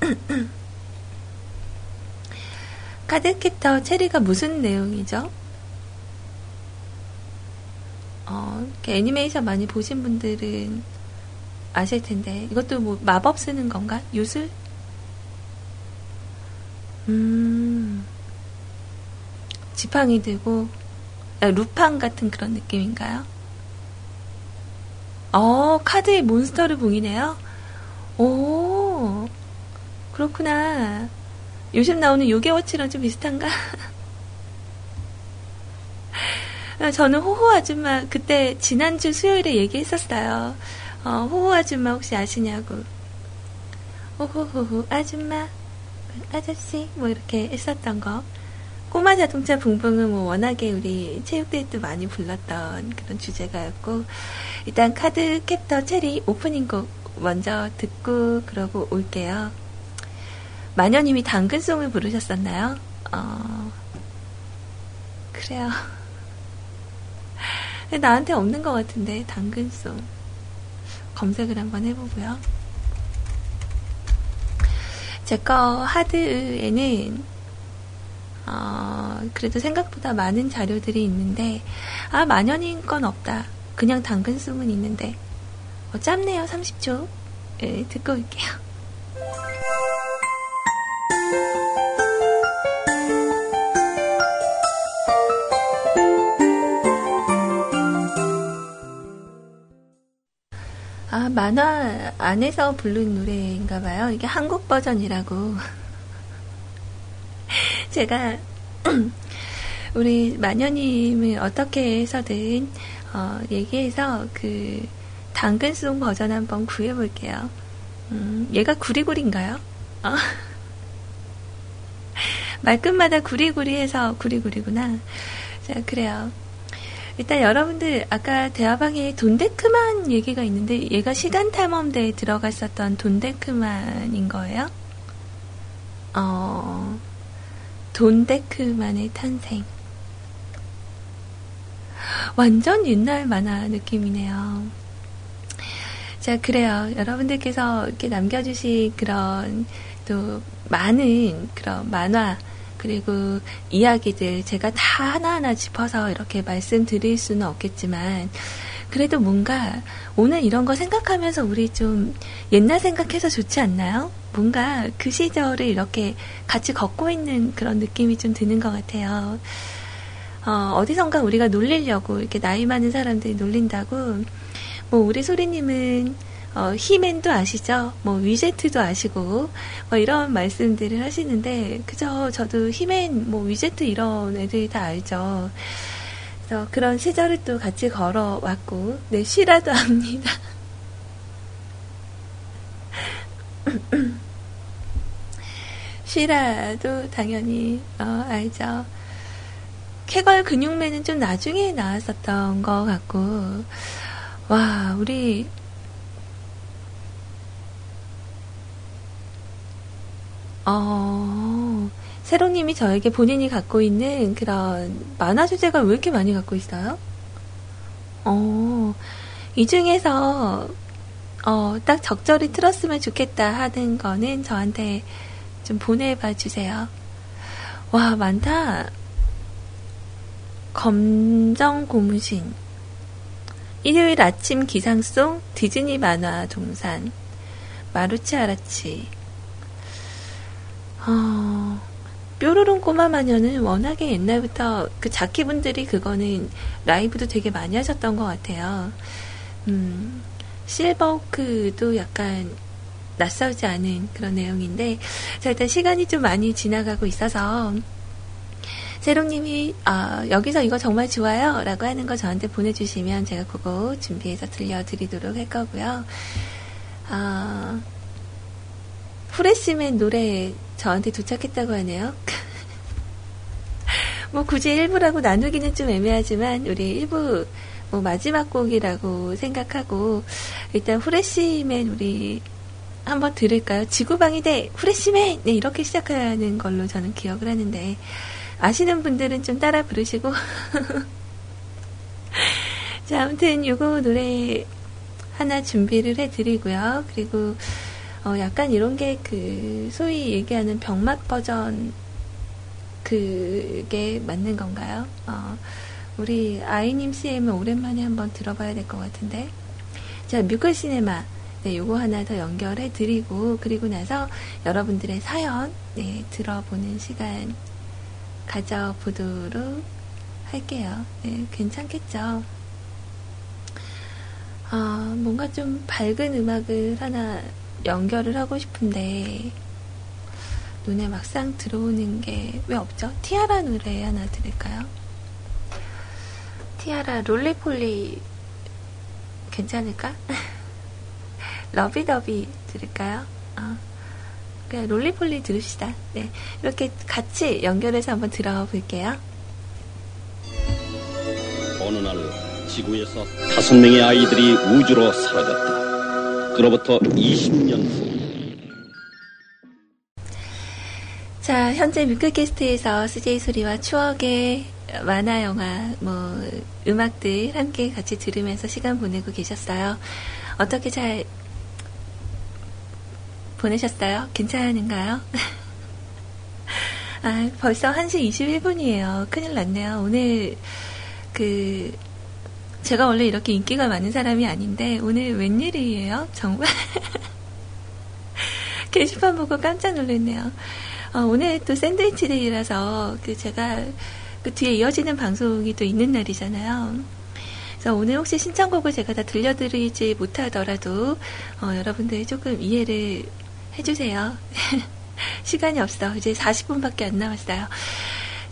[clears throat] 카드캡터 체리가 무슨 내용이죠? 어, 애니메이션 많이 보신 분들은 아실 텐데, 이것도 뭐 마법 쓰는 건가? 요술? 음, 지팡이 들고, 아, 루팡 같은 그런 느낌인가요? 어, 카드에 몬스터를 봉이네요? 오, 그렇구나. 요즘 나오는 요괴워치랑 좀 비슷한가? [laughs] 저는 호호 아줌마 그때 지난주 수요일에 얘기했었어요. 어, 호호 아줌마 혹시 아시냐고. 호호호호 아줌마 아저씨 뭐 이렇게 했었던 거. 꼬마 자동차 붕붕은 뭐 워낙에 우리 체육대회 때 많이 불렀던 그런 주제가였고 일단 카드 캡터 체리 오프닝 곡 먼저 듣고 그러고 올게요. 마녀님이 당근송을 부르셨었나요? 어, 그래요. [laughs] 나한테 없는 것 같은데, 당근송. 검색을 한번 해보고요. 제 거 하드에는, 어, 그래도 생각보다 많은 자료들이 있는데, 아, 마녀님 건 없다. 그냥 당근송은 있는데, 어, 짧네요, 30초. 네, 듣고 올게요. 아, 만화 안에서 부른 노래인가 봐요. 이게 한국 버전이라고. 제가 [clears throat] 우리 마녀님을 어떻게 해서든 어, 얘기해서 그 당근송 버전 한번 구해볼게요. 음, 얘가 구리구리인가요? 어? [laughs] 말끝마다 구리구리해서 구리구리구나. 자, 그래요. 일단 여러분들 아까 대화방에 돈데크만 얘기가 있는데 얘가 시간 탐험대에 들어갔었던 돈데크만인 거예요? 어, 돈데크만의 탄생. 완전 옛날 만화 느낌이네요. 자, 그래요. 여러분들께서 이렇게 남겨주신 그런 또 많은 그런 만화 그리고 이야기들 제가 다 하나하나 짚어서 이렇게 말씀드릴 수는 없겠지만 그래도 뭔가 오늘 이런 거 생각하면서 우리 좀 옛날 생각해서 좋지 않나요? 뭔가 그 시절을 이렇게 같이 걷고 있는 그런 느낌이 좀 드는 것 같아요. 어, 어디선가 우리가 놀리려고 이렇게 나이 많은 사람들이 놀린다고 뭐 우리 소리님은 어, 히맨도 아시죠? 뭐 위제트도 아시고 뭐 이런 말씀들을 하시는데 그저 저도 히맨 뭐 위제트 이런 애들이 다 알죠. 그래서 그런 시절을 또 같이 걸어왔고, 네, 쉬라도 합니다. [laughs] 쉬라도 당연히, 어, 알죠. 쾌걸 근육맨은 좀 나중에 나왔었던 것 같고, 와, 우리, 어, 세롱님이 저에게 본인이 갖고 있는 그런 만화 주제가 왜 이렇게 많이 갖고 있어요? 어, 이 중에서, 어, 딱 적절히 틀었으면 좋겠다 하는 거는 저한테 좀 보내봐 주세요. 와, 많다. 검정 고무신. 일요일 아침 기상송 디즈니 만화 동산. 마루치 아라치. 어, 뾰로롱 꼬마 마녀는 워낙에 옛날부터 그 자키분들이 그거는 라이브도 되게 많이 하셨던 것 같아요. 음, 실버크도 약간 낯설지 않은 그런 내용인데, 자, 일단 시간이 좀 많이 지나가고 있어서, 세롱님이, 아, 여기서 이거 정말 좋아요. 라고 하는 거 저한테 보내주시면 제가 그거 준비해서 들려드리도록 할 거고요. 아, 후레쉬맨 노래 저한테 도착했다고 하네요. [laughs] 뭐 굳이 일부라고 나누기는 좀 애매하지만 우리 일부 뭐 마지막 곡이라고 생각하고 일단 후레쉬맨 우리 한번 들을까요? 지구방위 대 후레쉬맨 네 이렇게 시작하는 걸로 저는 기억을 하는데 아시는 분들은 좀 따라 부르시고 [laughs] 자 아무튼 요거 노래 하나 준비를 해드리고요 그리고 어, 약간 이런 게 그 소위 얘기하는 병맛 버전 그게 맞는 건가요? 어, 우리 아이님 CM은 오랜만에 한번 들어봐야 될 것 같은데. 자, 뮤클 시네마. 네, 요거 하나 더 연결해 드리고, 그리고 나서 여러분들의 사연, 네, 들어보는 시간 가져보도록 할게요. 네, 괜찮겠죠? 아, 뭔가 좀 밝은 음악을 하나 연결을 하고 싶은데 눈에 막상 들어오는 게 왜 없죠? 티아라 노래 하나 들을까요? 티아라 롤리폴리 괜찮을까? [laughs] 러비더비 들을까요? 어. 그냥 롤리폴리 들읍시다. 네. 이렇게 같이 연결해서 한번 들어 볼게요. 어느 날 지구에서 다섯 명의 아이들이 우주로 사라졌다. 그로부터 20년 후. 자, 현재 뮤클캐스트에서 CJ 소리와 추억의 만화, 영화, 뭐, 음악들 함께 같이 들으면서 시간 보내고 계셨어요. 어떻게 잘 보내셨어요? 괜찮은가요? [laughs] 아, 벌써 1시 21분이에요. 큰일 났네요. 오늘, 그, 제가 원래 이렇게 인기가 많은 사람이 아닌데 오늘 웬일이에요? 정말 [laughs] 게시판 보고 깜짝 놀랐네요. 어, 오늘 또 샌드위치 데이라서 그 제가 그 뒤에 이어지는 방송이 또 있는 날이잖아요. 그래서 오늘 혹시 신청곡을 제가 다 들려드리지 못하더라도 어, 여러분들 조금 이해를 해주세요. [laughs] 시간이 없어. 이제 40분밖에 안 남았어요.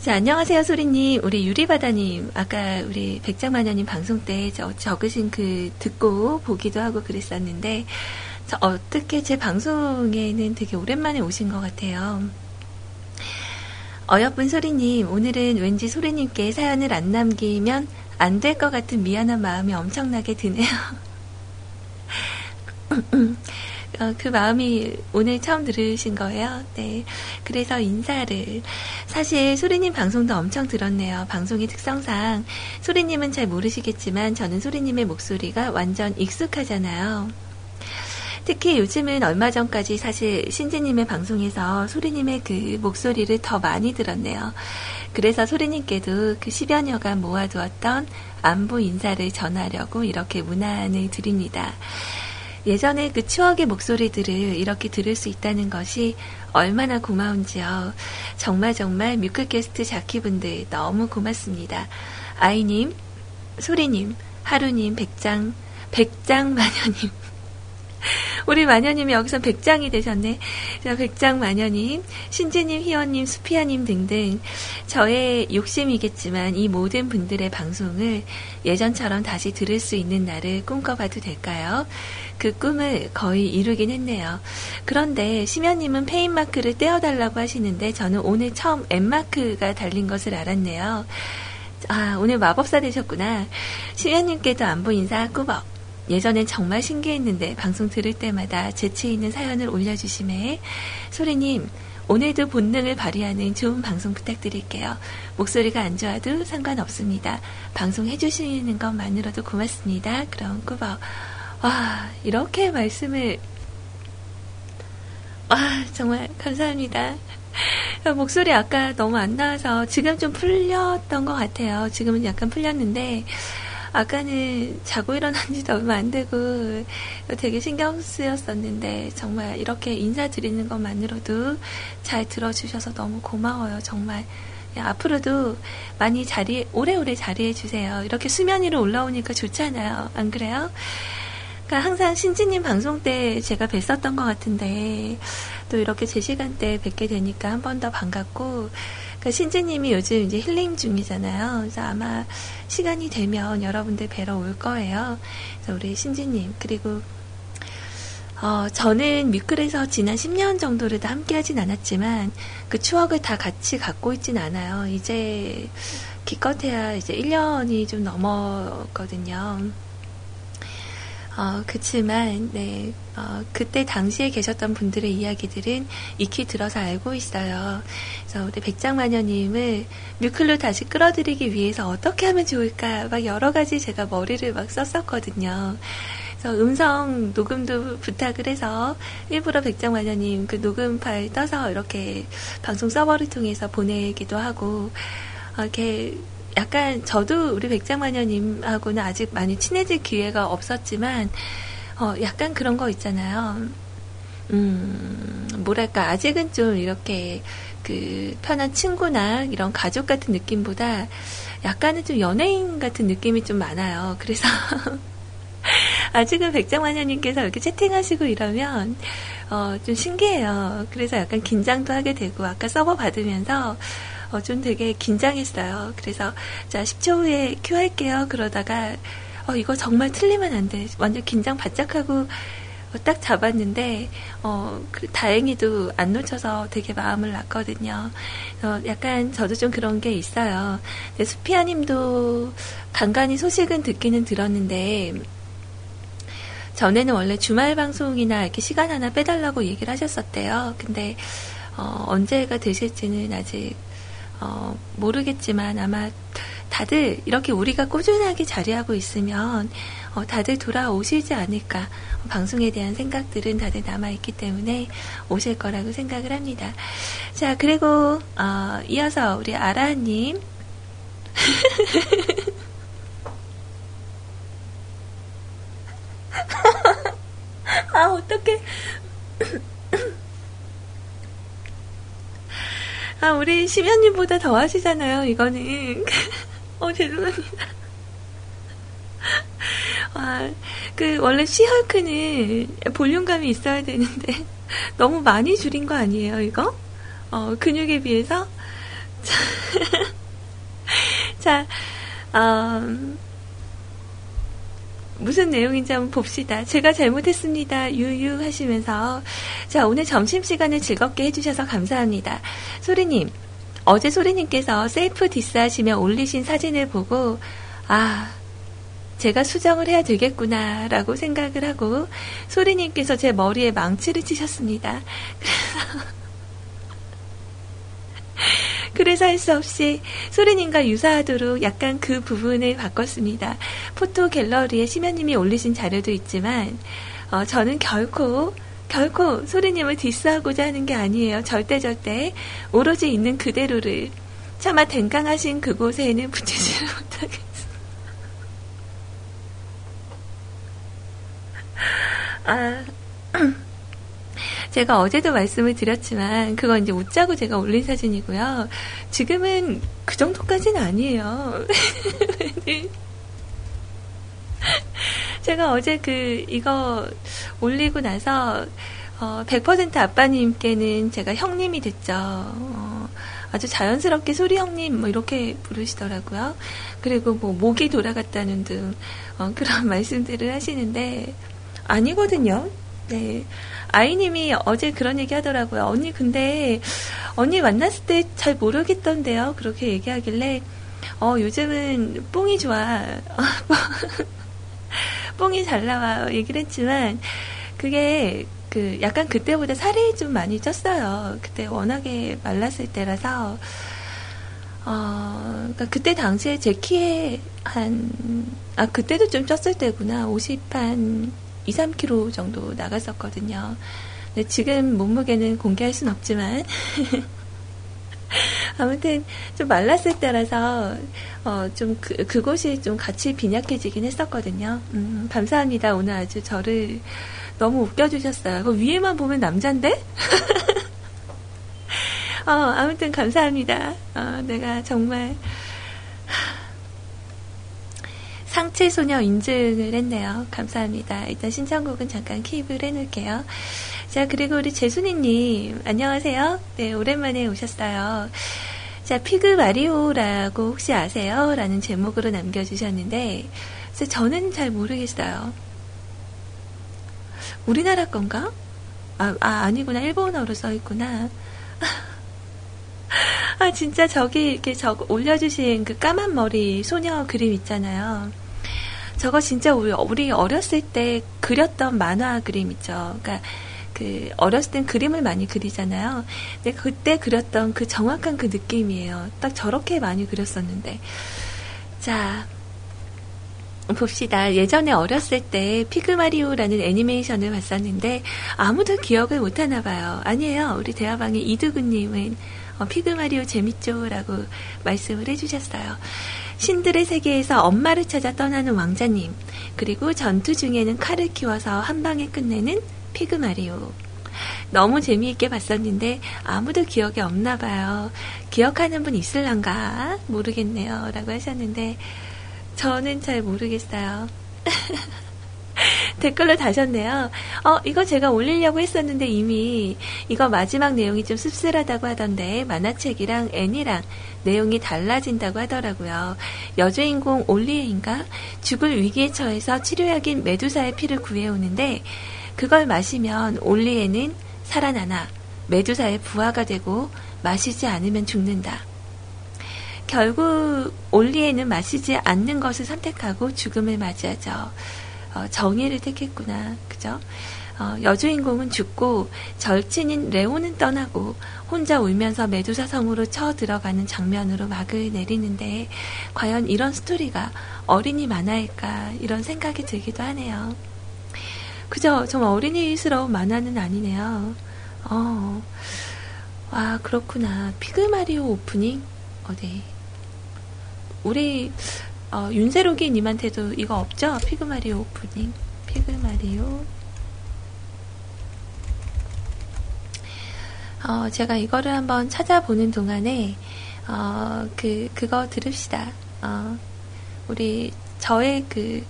자, 안녕하세요, 소리님. 우리 유리바다님. 아까 우리 백장마녀님 방송 때 저, 적으신 그 듣고 보기도 하고 그랬었는데, 저 어떻게 제 방송에는 되게 오랜만에 오신 것 같아요. 어여쁜 소리님, 오늘은 왠지 소리님께 사연을 안 남기면 안 될 것 같은 미안한 마음이 엄청나게 드네요. [laughs] 어, 그 마음이 오늘 처음 들으신 거예요. 네. 그래서 인사를. 사실 소리님 방송도 엄청 들었네요. 방송의 특성상. 소리님은 잘 모르시겠지만 저는 소리님의 목소리가 완전 익숙하잖아요. 특히 요즘은 얼마 전까지 사실 신지님의 방송에서 소리님의 그 목소리를 더 많이 들었네요. 그래서 소리님께도 그 10여 녀가 모아두었던 안부 인사를 전하려고 이렇게 문안을 드립니다. 예전에 그 추억의 목소리들을 이렇게 들을 수 있다는 것이 얼마나 고마운지요. 정말 정말 뮤클캐스트 자키분들 너무 고맙습니다. 아이님, 소리님, 하루님, 백장, 백장 마녀님. [laughs] 우리 마녀님이 여기서 백장이 되셨네. 자, 백장 마녀님, 신지님, 희원님, 수피아님 등등 저의 욕심이겠지만 이 모든 분들의 방송을 예전처럼 다시 들을 수 있는 날을 꿈꿔봐도 될까요? 그 꿈을 거의 이루긴 했네요. 그런데 심연님은 페인마크를 떼어달라고 하시는데 저는 오늘 처음 M마크가 달린 것을 알았네요. 아, 오늘 마법사 되셨구나. 심연님께도 안부 인사 꾸벅. 예전엔 정말 신기했는데 방송 들을 때마다 재치 있는 사연을 올려주심에 소리님 오늘도 본능을 발휘하는 좋은 방송 부탁드릴게요. 목소리가 안 좋아도 상관없습니다. 방송 해주시는 것만으로도 고맙습니다. 그럼 꾸벅. 와, 이렇게 말씀을, 와, 정말 감사합니다. 목소리 아까 너무 안 나와서 지금 좀 풀렸던 것 같아요. 지금은 약간 풀렸는데, 아까는 자고 일어난 지도 얼마 안 되고 되게 신경 쓰였었는데 정말 이렇게 인사드리는 것만으로도 잘 들어주셔서 너무 고마워요. 정말. 앞으로도 많이 자리, 오래오래 자리해 주세요. 이렇게 수면 위로 올라오니까 좋잖아요. 안 그래요? 항상 신지님 방송 때 제가 뵀었던 것 같은데 또 이렇게 제 시간대 뵙게 되니까 한 번 더 반갑고 그러니까 신지님이 요즘 이제 힐링 중이잖아요. 그래서 아마 시간이 되면 여러분들 뵈러 올 거예요. 그래서 우리 신지님 그리고 어, 저는 뮤클에서 지난 10년 정도를 다 함께 하진 않았지만 그 추억을 다 같이 갖고 있진 않아요. 이제 기껏해야 이제 1년이 좀 넘었거든요. 어, 그치만, 네, 어, 그때 당시에 계셨던 분들의 이야기들은 익히 들어서 알고 있어요. 그래서 우리 백장마녀님을 뮤클로 다시 끌어들이기 위해서 어떻게 하면 좋을까, 막 여러 가지 제가 머리를 막 썼었거든요. 그래서 음성 녹음도 부탁을 해서 일부러 백장마녀님 그 녹음 파일 떠서 이렇게 방송 서버를 통해서 보내기도 하고, 어, 이렇게 약간 저도 우리 백장마녀님하고는 아직 많이 친해질 기회가 없었지만, 어, 약간 그런 거 있잖아요. 음, 뭐랄까, 아직은 좀 이렇게 그 편한 친구나 이런 가족 같은 느낌보다 약간은 좀 연예인 같은 느낌이 좀 많아요. 그래서 [laughs] 아직은 백장마녀님께서 이렇게 채팅하시고 이러면 어, 좀 신기해요. 그래서 약간 긴장도 하게 되고 아까 서버 받으면서 어, 좀 되게 긴장했어요. 그래서 자 10초 후에 큐 할게요. 그러다가 어, 이거 정말 틀리면 안 돼. 완전 긴장 바짝 하고 어, 딱 잡았는데 어, 그, 다행히도 안 놓쳐서 되게 마음을 놨거든요. 어, 약간 저도 좀 그런 게 있어요. 수피아님도 간간히 소식은 듣기는 들었는데 전에는 원래 주말 방송이나 이렇게 시간 하나 빼달라고 얘기를 하셨었대요. 근데 어, 언제가 되실지는 아직 어, 모르겠지만 아마 다들 이렇게 우리가 꾸준하게 자리하고 있으면 어, 다들 돌아오시지 않을까. 방송에 대한 생각들은 다들 남아있기 때문에 오실 거라고 생각을 합니다. 자 그리고 어, 이어서 우리 아라님. [laughs] 아 어떡해 아, 우리 심연님보다 더 하시잖아요, 이거는. [laughs] 어, 죄송합니다. 와, 그, 원래 시헐크는 볼륨감이 있어야 되는데, [laughs] 너무 많이 줄인 거 아니에요, 이거? 어, 근육에 비해서? [laughs] 자, 음, 무슨 내용인지 한번 봅시다. 제가 잘못했습니다. 유유 하시면서. 자, 오늘 점심시간을 즐겁게 해주셔서 감사합니다. 소리님, 어제 소리님께서 셀프 디스 하시며 올리신 사진을 보고, 아, 제가 수정을 해야 되겠구나, 라고 생각을 하고, 소리님께서 제 머리에 망치를 치셨습니다. 그래서, 그래서 할 수 없이 소리님과 유사하도록 약간 그 부분을 바꿨습니다. 포토 갤러리에 심연님이 올리신 자료도 있지만, 어, 저는 결코 결코 소리님을 디스하고자 하는 게 아니에요. 절대 절대 오로지 있는 그대로를 차마 댕강하신 그곳에는 붙이지를 [laughs] 못하겠습니다. 아, [clears throat] 제가 어제도 말씀을 드렸지만 그건 이제 웃자고 제가 올린 사진이고요. 지금은 그 정도까지는 아니에요. [laughs] 네. 제가 어제 그 이거 올리고 나서 어, 100% 아빠님께는 제가 형님이 됐죠. 어, 아주 자연스럽게 소리 형님 뭐 이렇게 부르시더라고요. 그리고 뭐 목이 돌아갔다는 등 어, 그런 [laughs] 말씀들을 하시는데 아니거든요. 네. 아이님이 어제 그런 얘기 하더라고요. 언니 근데 언니 만났을 때 잘 모르겠던데요. 그렇게 얘기하길래 어 요즘은 뽕이 좋아. [laughs] 뽕이 잘 나와 얘기를 했지만 그게 그 약간 그때보다 살이 좀 많이 쪘어요. 그때 워낙에 말랐을 때라서 어, 그러니까 그때 당시에 제 키에 한, 아, 그때도 좀 쪘을 때구나. 50 한 2, 3kg 정도 나갔었거든요. 근데 지금 몸무게는 공개할 순 없지만, [laughs] 아무튼 좀 말랐을 때라서 어, 좀 그, 그곳이 좀 같이 빈약해지긴 했었거든요. 음, 감사합니다. 오늘 아주 저를 너무 웃겨주셨어요. 그 위에만 보면 남잔데? [laughs] 어, 아무튼 감사합니다. 어, 내가 정말 상체 소녀 인증을 했네요. 감사합니다. 일단 신청곡은 잠깐 킵을 해놓을게요. 자, 그리고 우리 재순이님, 안녕하세요. 네, 오랜만에 오셨어요. 자, 피그 마리오라고 혹시 아세요? 라는 제목으로 남겨주셨는데, 저는 잘 모르겠어요. 우리나라 건가? 아, 아 아니구나. 일본어로 써있구나. [laughs] 아, 진짜 저기 이렇게 저 올려주신 그 까만 머리 소녀 그림 있잖아요. 저거 진짜 우리, 우리 어렸을 때 그렸던 만화 그림 있죠. 그러니까 그 어렸을 땐 그림을 많이 그리잖아요. 근데 그때 그렸던 그 정확한 그 느낌이에요. 딱 저렇게 많이 그렸었는데. 자, 봅시다. 예전에 어렸을 때 피그마리오라는 애니메이션을 봤었는데 아무도 기억을 못 하나 봐요. 아니에요. 우리 대화방의 이두근님은 어, 피그마리오 재밌죠라고 말씀을 해주셨어요. 신들의 세계에서 엄마를 찾아 떠나는 왕자님, 그리고 전투 중에는 칼을 키워서 한 방에 끝내는 피그마리오. 너무 재미있게 봤었는데 아무도 기억이 없나 봐요. 기억하는 분 있을란가? 모르겠네요. 라고 하셨는데 저는 잘 모르겠어요. [laughs] [laughs] 댓글로 다셨네요. 어, 이거 제가 올리려고 했었는데 이미 이거 마지막 내용이 좀 씁쓸하다고 하던데 만화책이랑 애니랑 내용이 달라진다고 하더라고요. 여주인공 올리에인가 죽을 위기에 처해서 치료약인 메두사의 피를 구해오는데 그걸 마시면 올리에는 살아나나 메두사의 부하가 되고 마시지 않으면 죽는다. 결국 올리에는 마시지 않는 것을 선택하고 죽음을 맞이하죠. 어, 정의를 택했구나. 그죠? 어, 여주인공은 죽고 절친인 레오는 떠나고 혼자 울면서 메두사 성으로 쳐 들어가는 장면으로 막을 내리는데 과연 이런 스토리가 어린이 만화일까 이런 생각이 들기도 하네요. 그죠? 좀 어린이스러운 만화는 아니네요. 어, 와 그렇구나. 피그마리오 오프닝 어디? 우리 어, 윤세록이 님한테도 이거 없죠? 피그마리오 오프닝. 피그마리오. 어, 제가 이거를 한번 찾아보는 동안에, 어, 그, 그거 들읍시다. 어, 우리, 저의 그,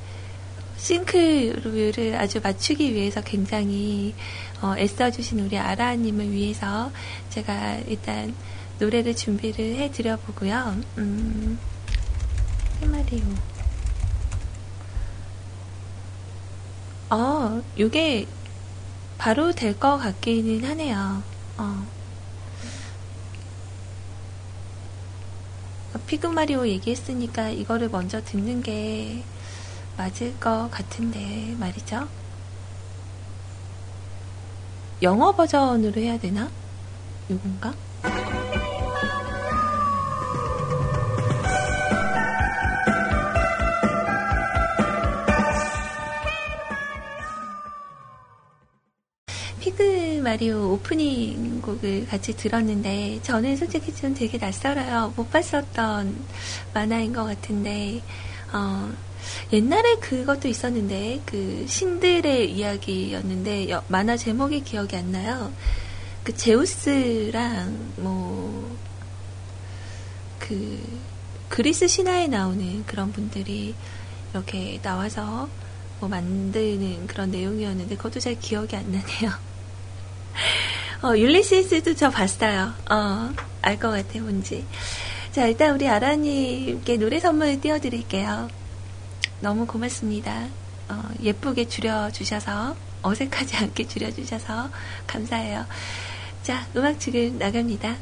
싱크로율을 아주 맞추기 위해서 굉장히, 어, 애써주신 우리 아라님을 위해서 제가 일단 노래를 준비를 해드려 보고요. 음, 해마리오. 어, 요게 바로 될 것 같기는 하네요. 어. 피그마리오 얘기했으니까 이거를 먼저 듣는 게 맞을 것 같은데 말이죠. 영어 버전으로 해야 되나? 요건가? 마리오 오프닝 곡을 같이 들었는데 저는 솔직히 좀 되게 낯설어요. 못 봤었던 만화인 것 같은데 어, 옛날에 그것도 있었는데 그 신들의 이야기였는데 여, 만화 제목이 기억이 안 나요. 그 제우스랑 뭐 그 그리스 신화에 나오는 그런 분들이 이렇게 나와서 뭐 만드는 그런 내용이었는데 그것도 잘 기억이 안 나네요. 어, 율리시스도 저 봤어요. 어, 알 것 같아, 뭔지. 자, 일단 우리 아라님께 노래 선물 띄워드릴게요. 너무 고맙습니다. 어, 예쁘게 줄여주셔서, 어색하지 않게 줄여주셔서 감사해요. 자, 음악 지금 나갑니다.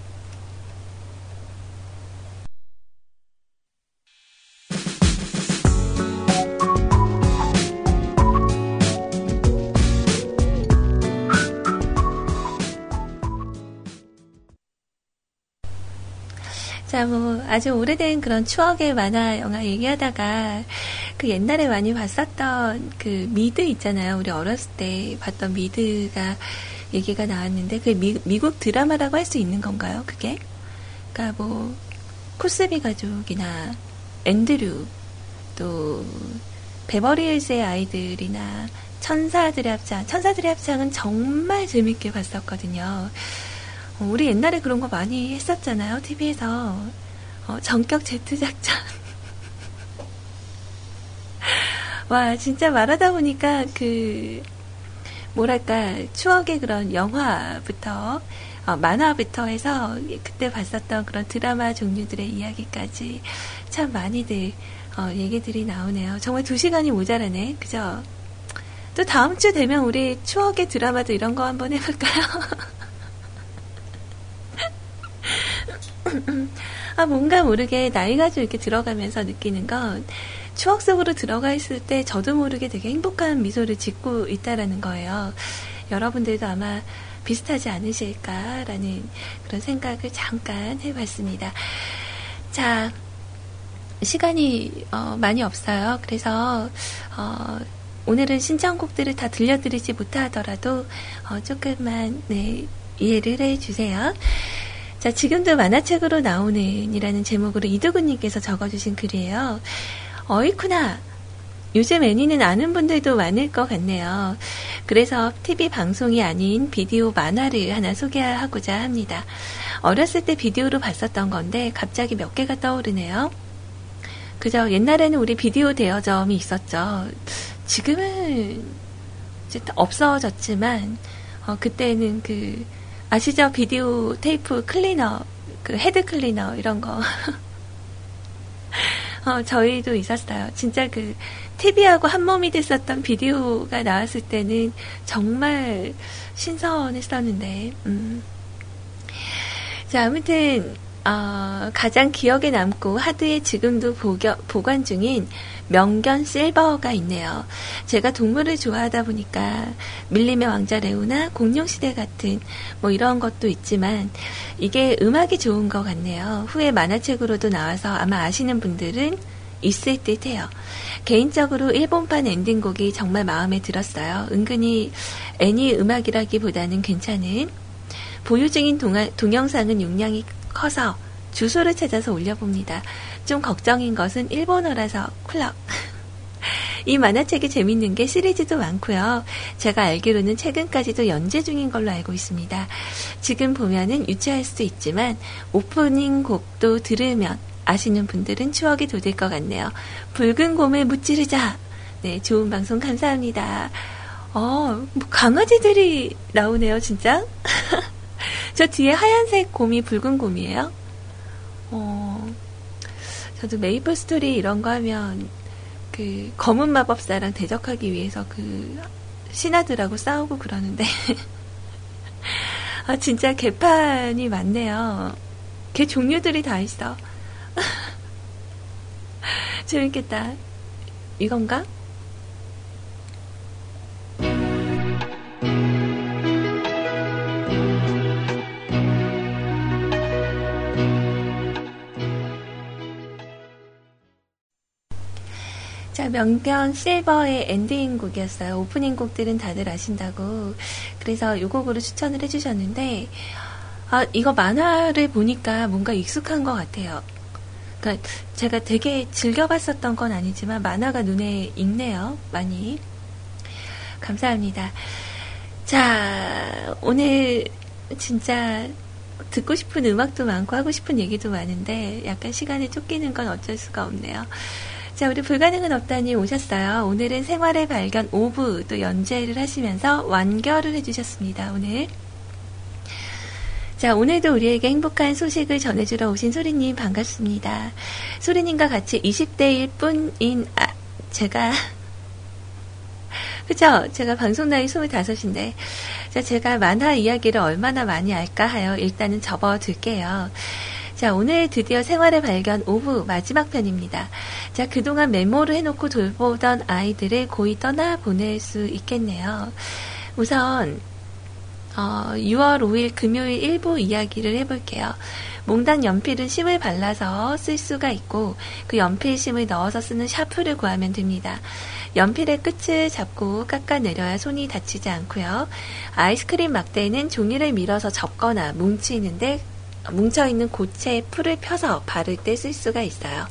자, 뭐, 아주 오래된 그런 추억의 만화 영화 얘기하다가, 그 옛날에 많이 봤었던 그 미드 있잖아요. 우리 어렸을 때 봤던 미드가 얘기가 나왔는데, 그게 미, 미국 드라마라고 할 수 있는 건가요? 그게? 그니까 뭐, 코스비 가족이나, 앤드류, 또, 베버리힐스의 아이들이나, 천사들의 합창. 천사들의 합창은 정말 재밌게 봤었거든요. 어, 우리 옛날에 그런 거 많이 했었잖아요. TV에서. 어, 전격 제트 작전. [laughs] 와, 진짜 말하다 보니까 그, 뭐랄까, 추억의 그런 영화부터, 어, 만화부터 해서 그때 봤었던 그런 드라마 종류들의 이야기까지 참 많이들, 어, 얘기들이 나오네요. 정말 두 시간이 모자라네. 그죠? 또 다음 주 되면 우리 추억의 드라마도 이런 거 한번 해볼까요? [laughs] 아, 뭔가 모르게 나이가 좀 이렇게 들어가면서 느끼는 건 추억 속으로 들어가 있을 때 저도 모르게 되게 행복한 미소를 짓고 있다라는 거예요. 여러분들도 아마 비슷하지 않으실까라는 그런 생각을 잠깐 해봤습니다. 자, 시간이 어, 많이 없어요. 그래서 어, 오늘은 신청곡들을 다 들려드리지 못하더라도 어, 조금만 네, 이해를 해주세요. 자, 지금도 만화책으로 나오는 이라는 제목으로 이두근님께서 적어주신 글이에요. 어이쿠나! 요즘 애니는 아는 분들도 많을 것 같네요. 그래서 TV 방송이 아닌 비디오 만화를 하나 소개하고자 합니다. 어렸을 때 비디오로 봤었던 건데 갑자기 몇 개가 떠오르네요. 그저 옛날에는 우리 비디오 대여점이 있었죠. 지금은 없어졌지만 어, 그때는 그 아시죠? 비디오 테이프 클리너, 그 헤드 클리너 이런 거. [laughs] 어, 저희도 있었어요. 진짜 그 TV하고 한 몸이 됐었던 비디오가 나왔을 때는 정말 신선했었는데, 음. 자, 아무튼, 어, 가장 기억에 남고 하드에 지금도 보겨, 보관 중인 명견 실버가 있네요. 제가 동물을 좋아하다 보니까 밀림의 왕자 레오나 공룡시대 같은 뭐 이런 것도 있지만 이게 음악이 좋은 것 같네요. 후에 만화책으로도 나와서 아마 아시는 분들은 있을 듯 해요. 개인적으로 일본판 엔딩곡이 정말 마음에 들었어요. 은근히 애니 음악이라기보다는 괜찮은 보유 중인 동영상은 용량이 커서 주소를 찾아서 올려봅니다. 좀 걱정인 것은 일본어라서 쿨럭. [laughs] 이 만화책이 재밌는 게 시리즈도 많고요. 제가 알기로는 최근까지도 연재 중인 걸로 알고 있습니다. 지금 보면은 유치할 수도 있지만 오프닝 곡도 들으면 아시는 분들은 추억이 돋을 것 같네요. 붉은 곰을 무찌르자. 네, 좋은 방송 감사합니다. 어, 뭐 강아지들이 나오네요, 진짜. [laughs] 저 뒤에 하얀색 곰이 붉은 곰이에요? 어, 저도 메이플 스토리 이런 거 하면 그 검은 마법사랑 대적하기 위해서 그 신하들하고 싸우고 그러는데 [laughs] 아 진짜 개판이 많네요. 개 종류들이 다 있어. [laughs] 재밌겠다. 이건가? 자, 명견 실버의 엔딩 곡이었어요. 오프닝 곡들은 다들 아신다고. 그래서 이 곡으로 추천을 해주셨는데, 아, 이거 만화를 보니까 뭔가 익숙한 것 같아요. 그러니까 제가 되게 즐겨봤었던 건 아니지만 만화가 눈에 익네요. 많이. 감사합니다. 자, 오늘 진짜 듣고 싶은 음악도 많고 하고 싶은 얘기도 많은데 약간 시간에 쫓기는 건 어쩔 수가 없네요. 자, 우리 불가능은 없다니 오셨어요. 오늘은 생활의 발견 5부 또 연재를 하시면서 완결을 해주셨습니다. 오늘. 자, 오늘도 우리에게 행복한 소식을 전해주러 오신 소리님 반갑습니다. 소리님과 같이 20대일 뿐인, 아, 제가, [laughs] 그죠? 제가 방송 나이 25인데, 자, 제가 만화 이야기를 얼마나 많이 알까 하여 일단은 접어둘게요. 자, 오늘 드디어 생활의 발견 5부 마지막 편입니다. 자, 그동안 메모를 해놓고 돌보던 아이들을 고이 떠나 보낼 수 있겠네요. 우선, 어, 6월 5일 금요일 1부 이야기를 해볼게요. 몽당 연필은 심을 발라서 쓸 수가 있고 그 연필 심을 넣어서 쓰는 샤프를 구하면 됩니다. 연필의 끝을 잡고 깎아내려야 손이 다치지 않고요. 아이스크림 막대는 종이를 밀어서 접거나 뭉치는데 뭉쳐있는 고체의 풀을 펴서 바를 때 쓸 수가 있어요.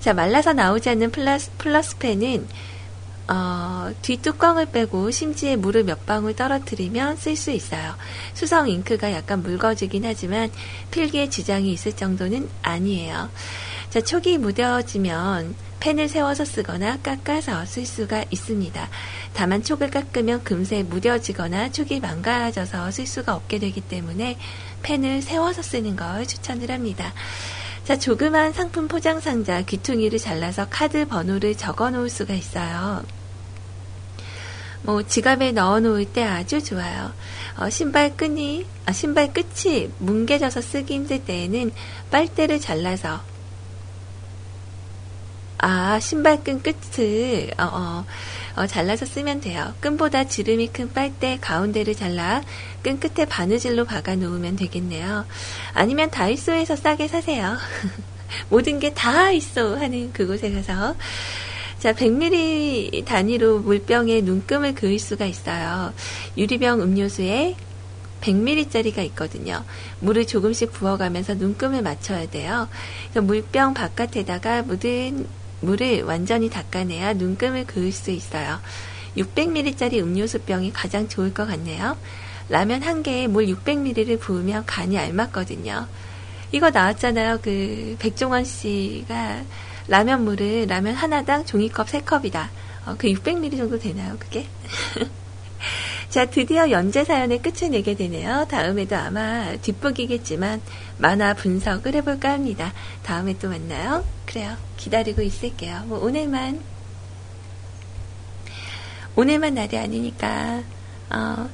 자, 말라서 나오지 않는 플러스, 플러스펜은 어, 뒷뚜껑을 빼고 심지에 물을 몇 방울 떨어뜨리면 쓸 수 있어요. 수성 잉크가 약간 묽어지긴 하지만 필기에 지장이 있을 정도는 아니에요. 자, 촉이 무뎌지면 펜을 세워서 쓰거나 깎아서 쓸 수가 있습니다. 다만 촉을 깎으면 금세 무뎌지거나 촉이 망가져서 쓸 수가 없게 되기 때문에 펜을 세워서 쓰는 걸 추천을 합니다. 자, 조그만 상품 포장 상자 귀퉁이를 잘라서 카드 번호를 적어 놓을 수가 있어요. 뭐 지갑에 넣어 놓을 때 아주 좋아요. 어, 신발 끈이 아, 신발 끝이 뭉개져서 쓰기 힘들 때에는 빨대를 잘라서 아 신발끈 끝을 어, 어, 어, 잘라서 쓰면 돼요. 끈보다 지름이 큰 빨대 가운데를 잘라 끈 끝에 바느질로 박아 놓으면 되겠네요. 아니면 다이소에서 싸게 사세요. [laughs] 모든 게다 있어 하는 그곳에 가서 자, 100ml 단위로 물병에 눈금을 그을 수가 있어요. 유리병 음료수에 100ml짜리가 있거든요. 물을 조금씩 부어가면서 눈금을 맞춰야 돼요. 물병 바깥에다가 묻은 물을 완전히 닦아내야 눈금을 그을 수 있어요. 600ml짜리 음료수 병이 가장 좋을 것 같네요. 라면 한 개에 물 600ml를 부으면 간이 알맞거든요. 이거 나왔잖아요. 그 백종원 씨가 라면 물을 라면 하나당 종이컵 3컵이다. 어, 그 600ml 정도 되나요, 그게? [laughs] 자, 드디어 연재 사연의 끝을 내게 되네요. 다음에도 아마 뒷북이겠지만 만화 분석을 해볼까 합니다. 다음에 또 만나요. 그래요. 기다리고 있을게요. 뭐 오늘만 오늘만 날이 아니니까 어,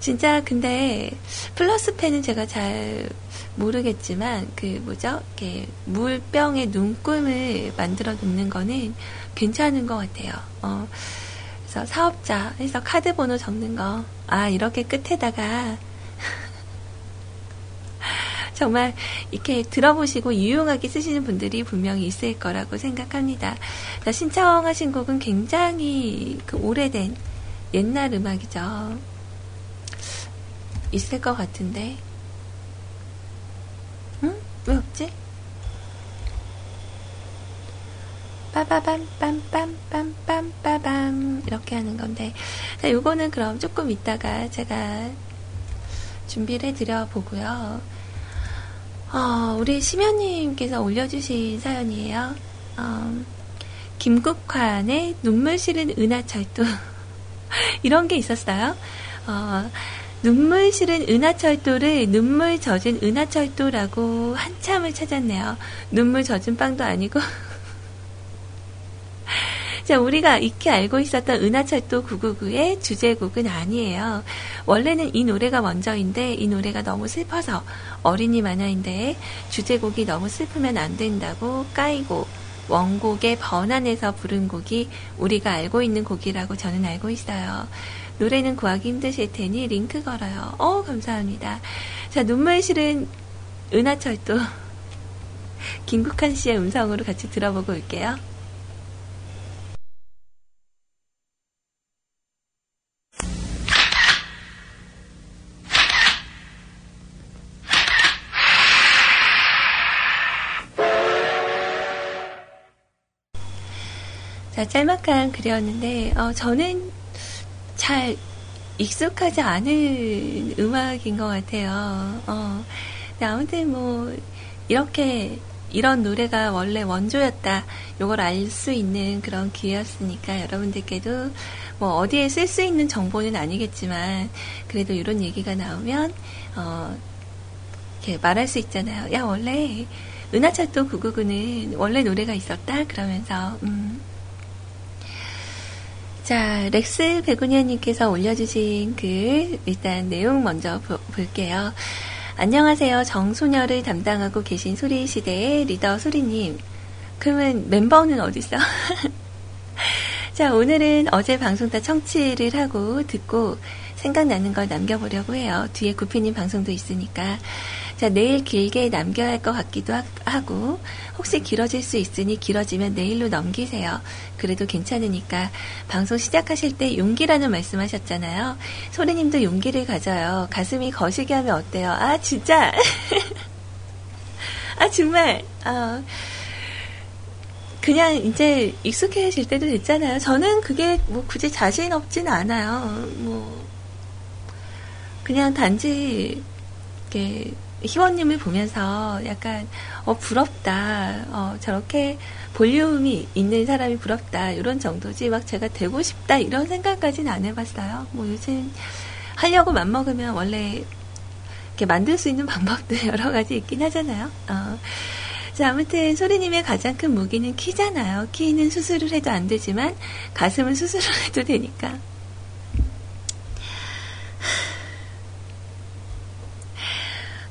진짜 근데 플러스 펜은 제가 잘 모르겠지만 그 뭐죠? 이렇게 물병에 눈금을 만들어 놓는 거는 괜찮은 것 같아요. 어, 그래서 사업자 해서 카드 번호 적는 거. 아, 이렇게 끝에다가 정말 이렇게 들어보시고 유용하게 쓰시는 분들이 분명히 있을 거라고 생각합니다. 자, 신청하신 곡은 굉장히 그 오래된 옛날 음악이죠. 있을 것 같은데. 왜 없지? 빠바밤 빰빰 빰빰빰빰 이렇게 하는 건데 자 요거는 그럼 조금 이따가 제가 준비를 해드려 보고요 어, 우리 심연님께서 올려주신 사연이에요 어, 김국환의 눈물 실은 은하철도 [laughs] 이런 게 있었어요 어, 눈물 실은 은하철도를 눈물 젖은 은하철도라고 한참을 찾았네요. 눈물 젖은 빵도 아니고. [laughs] 자, 우리가 익히 알고 있었던 은하철도 999의 주제곡은 아니에요. 원래는 이 노래가 먼저인데 이 노래가 너무 슬퍼서 어린이 만화인데 주제곡이 너무 슬프면 안 된다고 까이고 원곡의 번안에서 부른 곡이 우리가 알고 있는 곡이라고 저는 알고 있어요. 노래는 구하기 힘드실 테니 링크 걸어요. 어, 감사합니다. 자, 눈물 실은 은하철도 [laughs] 김국한 씨의 음성으로 같이 들어보고 올게요. 자, 짤막한 글이었는데, 어, 저는 잘 익숙하지 않은 음악인 것 같아요. 어, 아무튼 뭐, 이렇게, 이런 노래가 원래 원조였다. 요걸 알 수 있는 그런 기회였으니까 여러분들께도 뭐 어디에 쓸 수 있는 정보는 아니겠지만 그래도 이런 얘기가 나오면 어 이렇게 말할 수 있잖아요. 야 원래 은하철도 999는 원래 노래가 있었다 그러면서 음 자, 렉스 베고니아님께서 올려주신 글, 일단 내용 먼저 보, 볼게요. 안녕하세요. 정소녀를 담당하고 계신 소리시대의 리더 소리님. 그러면 멤버는 어딨어? [laughs] 자, 오늘은 어제 방송 다 청취를 하고 듣고 생각나는 걸 남겨보려고 해요. 뒤에 구피님 방송도 있으니까. 자, 내일 길게 남겨야 할 것 같기도 하고, 혹시 길어질 수 있으니 길어지면 내일로 넘기세요. 그래도 괜찮으니까. 방송 시작하실 때 용기라는 말씀 하셨잖아요. 소리님도 용기를 가져요. 가슴이 거시기 하면 어때요? 아, 진짜! [laughs] 아, 정말, 어, 그냥 이제 익숙해질 때도 됐잖아요. 저는 그게 뭐 굳이 자신 없진 않아요. 뭐, 그냥 단지, 이렇게, 희원님을 보면서 약간, 어, 부럽다. 어, 저렇게 볼륨이 있는 사람이 부럽다. 이런 정도지. 막 제가 되고 싶다. 이런 생각까지는 안 해봤어요. 뭐 요즘 하려고 맘먹으면 원래 이렇게 만들 수 있는 [laughs] 방법도 여러 가지 있긴 하잖아요. 어. 자, 아무튼 소리님의 가장 큰 무기는 키잖아요. 키는 수술을 해도 안 되지만 가슴은 수술을 [laughs] 해도 되니까.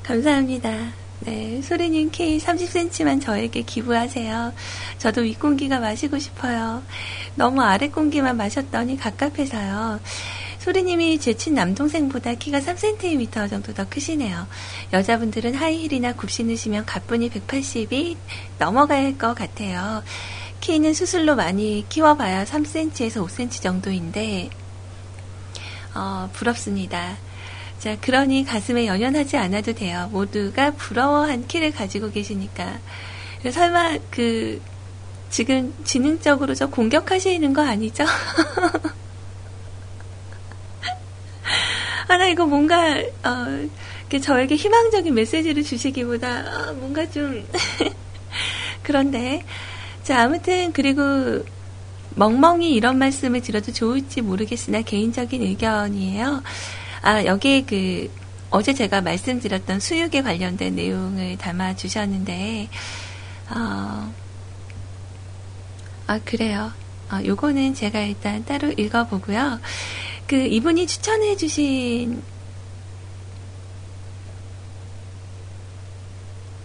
감사합니다. 네, 소리님 키 30cm만 저에게 기부하세요. 저도 윗공기가 마시고 싶어요. 너무 아랫공기만 마셨더니 갑갑해서요. 소리님이 제 친 남동생보다 키가 3cm 정도 더 크시네요. 여자분들은 하이힐이나 굽 신으시면 가뿐히 180이 넘어갈 것 같아요. 키는 수술로 많이 키워봐야 3cm에서 5cm 정도인데, 어, 부럽습니다. 자, 그러니 가슴에 연연하지 않아도 돼요. 모두가 부러워한 키를 가지고 계시니까. 설마, 그, 지금 지능적으로 저 공격하시는 거 아니죠? [laughs] 하나 이거 뭔가 어, 저에게 희망적인 메시지를 주시기보다 어, 뭔가 좀 [laughs] 그런데 자 아무튼 그리고 멍멍이 이런 말씀을 드려도 좋을지 모르겠으나 개인적인 의견이에요. 아 여기에 그 어제 제가 말씀드렸던 수육에 관련된 내용을 담아 주셨는데 어, 아 그래요. 어, 요거는 제가 일단 따로 읽어보고요. 그 이분이 추천해 주신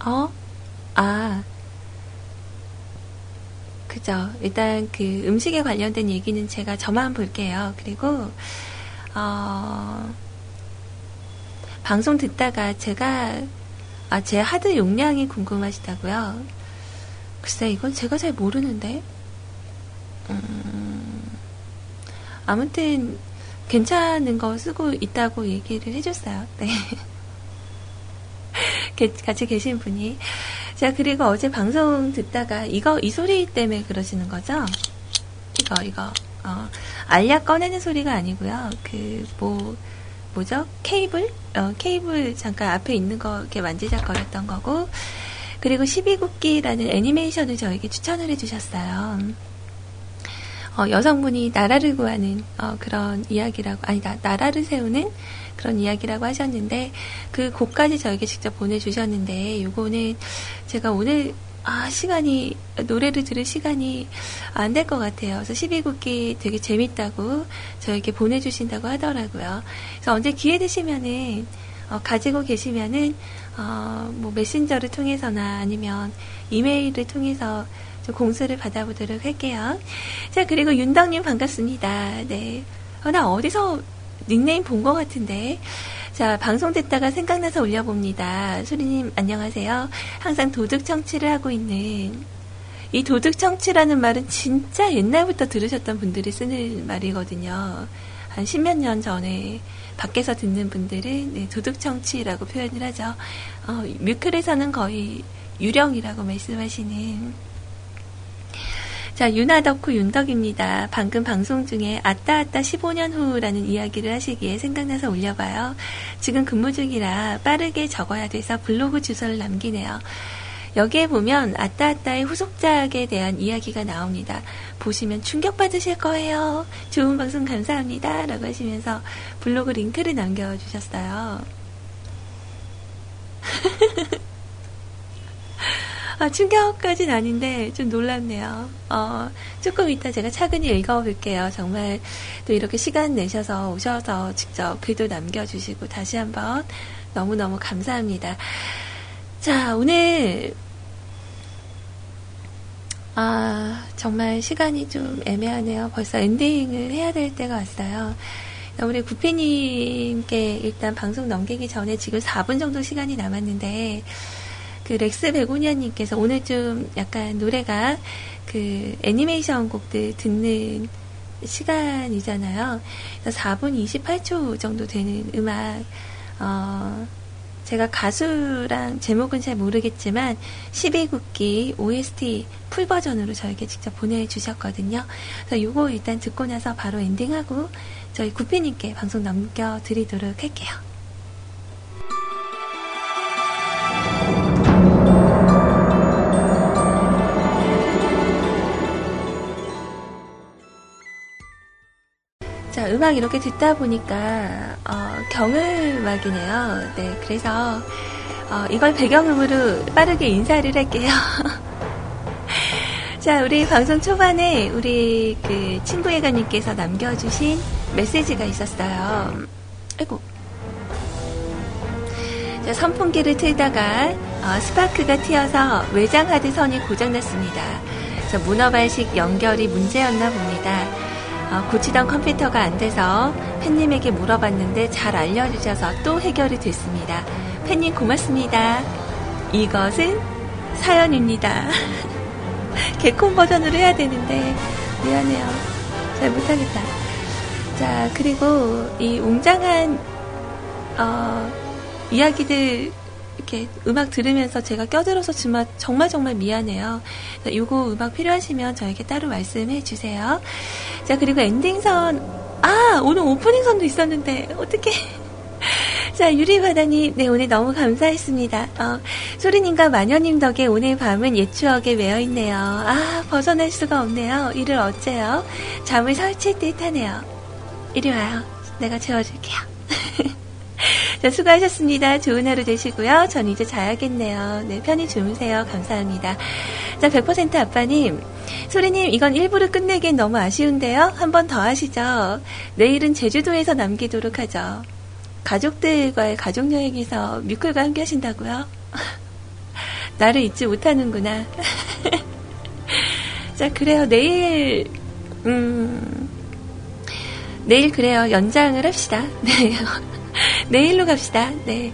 어? 아. 그죠. 일단 그 음식에 관련된 얘기는 제가 저만 볼게요. 그리고 어 방송 듣다가 제가 아, 제 하드 용량이 궁금하시다고요? 글쎄, 이건 제가 잘 모르는데. 음, 아무튼, 괜찮은 거 쓰고 있다고 얘기를 해줬어요. 네. [laughs] 같이 계신 분이. 자, 그리고 어제 방송 듣다가 이거, 이 소리 때문에 그러시는 거죠? 이거, 이거. 어, 알약 꺼내는 소리가 아니고요. 그, 뭐, 뭐죠? 케이블? 어, 케이블 잠깐 앞에 있는 거 이렇게 만지작거렸던 거고. 그리고 12국기라는 애니메이션을 저에게 추천을 해주셨어요. 어, 여성분이 나라를 구하는 어, 그런 이야기라고 아니다 나라를 세우는 그런 이야기라고 하셨는데 그 곡까지 저에게 직접 보내주셨는데 요거는 제가 오늘 아 시간이 노래를 들을 시간이 안 될 것 같아요. 그래서 12국기 되게 재밌다고 저에게 보내주신다고 하더라고요. 그래서 언제 기회 되시면은 어, 가지고 계시면은 어, 뭐 메신저를 통해서나 아니면 이메일을 통해서 좀 공수를 받아보도록 할게요. 자, 그리고 윤덕님 반갑습니다. 네. 어, 나 어디서 닉네임 본 것 같은데. 자, 방송 듣다가 생각나서 올려봅니다. 소리님, 안녕하세요. 항상 도둑 청취를 하고 있는 이 도둑 청취라는 말은 진짜 옛날부터 들으셨던 분들이 쓰는 말이거든요. 한 십몇 년 전에 밖에서 듣는 분들은 네, 도둑 청취라고 표현을 하죠. 어, 뮤클에서는 거의 유령이라고 말씀하시는 자, 윤하덕후 윤덕입니다. 방금 방송 중에 아따아따 15년 후라는 이야기를 하시기에 생각나서 올려봐요. 지금 근무 중이라 빠르게 적어야 돼서 블로그 주소를 남기네요. 여기에 보면 아따아따의 후속작에 대한 이야기가 나옵니다. 보시면 충격받으실 거예요. 좋은 방송 감사합니다. 라고 하시면서 블로그 링크를 남겨주셨어요. [laughs] 아, 충격까지는 아닌데 좀 놀랐네요. 어, 조금 이따 제가 차근히 읽어볼게요. 정말 또 이렇게 시간 내셔서 오셔서 직접 글도 남겨주시고 다시 한번 너무너무 감사합니다. 자, 오늘 아, 정말 시간이 좀 애매하네요. 벌써 엔딩을 해야 될 때가 왔어요. 우리 구피님께 일단 방송 넘기기 전에 지금 4분 정도 시간이 남았는데, 그 렉스 베고니아님께서 오늘 좀 약간 노래가 그 애니메이션 곡들 듣는 시간이잖아요. 그래서 4분 28초 정도 되는 음악, 어, 제가 가수랑 제목은 잘 모르겠지만 12국기 OST 풀 버전으로 저에게 직접 보내주셨거든요. 그래서 요거 일단 듣고 나서 바로 엔딩하고 저희 구피님께 방송 넘겨드리도록 할게요. 음악 이렇게 듣다 보니까, 어, 경음악이네요. 네, 그래서, 어, 이걸 배경음으로 빠르게 인사를 할게요. [laughs] 자, 우리 방송 초반에 우리 그 친구 예가님께서 남겨주신 메시지가 있었어요. 아이고. 자, 선풍기를 틀다가 어, 스파크가 튀어서 외장 하드 선이 고장났습니다. 자, 문어 발식 연결이 문제였나 봅니다. 어, 고치던 컴퓨터가 안 돼서 팬님에게 물어봤는데 잘 알려주셔서 또 해결이 됐습니다. 팬님 고맙습니다. 이것은 사연입니다. [laughs] 개콘 버전으로 해야 되는데 미안해요. 잘 못하겠다. 자 그리고 이 웅장한 어, 이야기들 이렇게 음악 들으면서 제가 껴들어서 정말 정말 정말 미안해요. 요거 음악 필요하시면 저에게 따로 말씀해 주세요. 자 그리고 엔딩선 아 오늘 오프닝선도 있었는데 어떻게? [laughs] 자 유리바다님 네 오늘 너무 감사했습니다. 어, 소리님과 마녀님 덕에 오늘 밤은 옛 추억에 매여 있네요. 아 벗어날 수가 없네요. 이를 어째요? 잠을 설칠 듯 하네요. 이리 와요. 내가 재워줄게요. [laughs] 자, 수고하셨습니다. 좋은 하루 되시고요. 전 이제 자야겠네요. 네, 편히 주무세요. 감사합니다. 자, 100% 아빠님. 소리님, 이건 일부러 끝내기엔 너무 아쉬운데요? 한 번 더 하시죠. 내일은 제주도에서 남기도록 하죠. 가족들과의 가족여행에서 뮤클과 함께 하신다고요? [laughs] 나를 잊지 못하는구나. [laughs] 자, 그래요. 내일, 음, 내일 그래요. 연장을 합시다. [laughs] 네. [laughs] 내일로 갑시다. 네.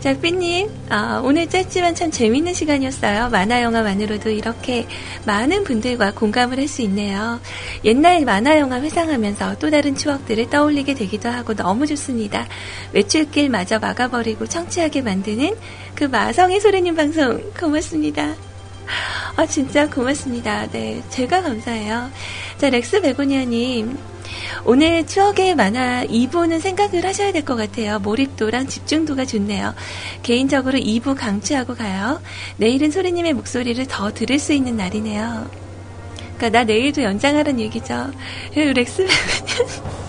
자, 삐님, 어, 오늘 짧지만 참 재밌는 시간이었어요. 만화 영화만으로도 이렇게 많은 분들과 공감을 할 수 있네요. 옛날 만화 영화 회상하면서 또 다른 추억들을 떠올리게 되기도 하고 너무 좋습니다. 외출길 마저 막아버리고 청취하게 만드는 그 마성의 소리님 방송 고맙습니다. 아, 진짜 고맙습니다. 네. 제가 감사해요. 자, 렉스 베고니아님. 오늘 추억의 만화 2부는 생각을 하셔야 될 것 같아요. 몰입도랑 집중도가 좋네요. 개인적으로 2부 강추하고 가요. 내일은 소리님의 목소리를 더 들을 수 있는 날이네요. 그러니까 나 내일도 연장하라는 얘기죠. 렉스 베고니아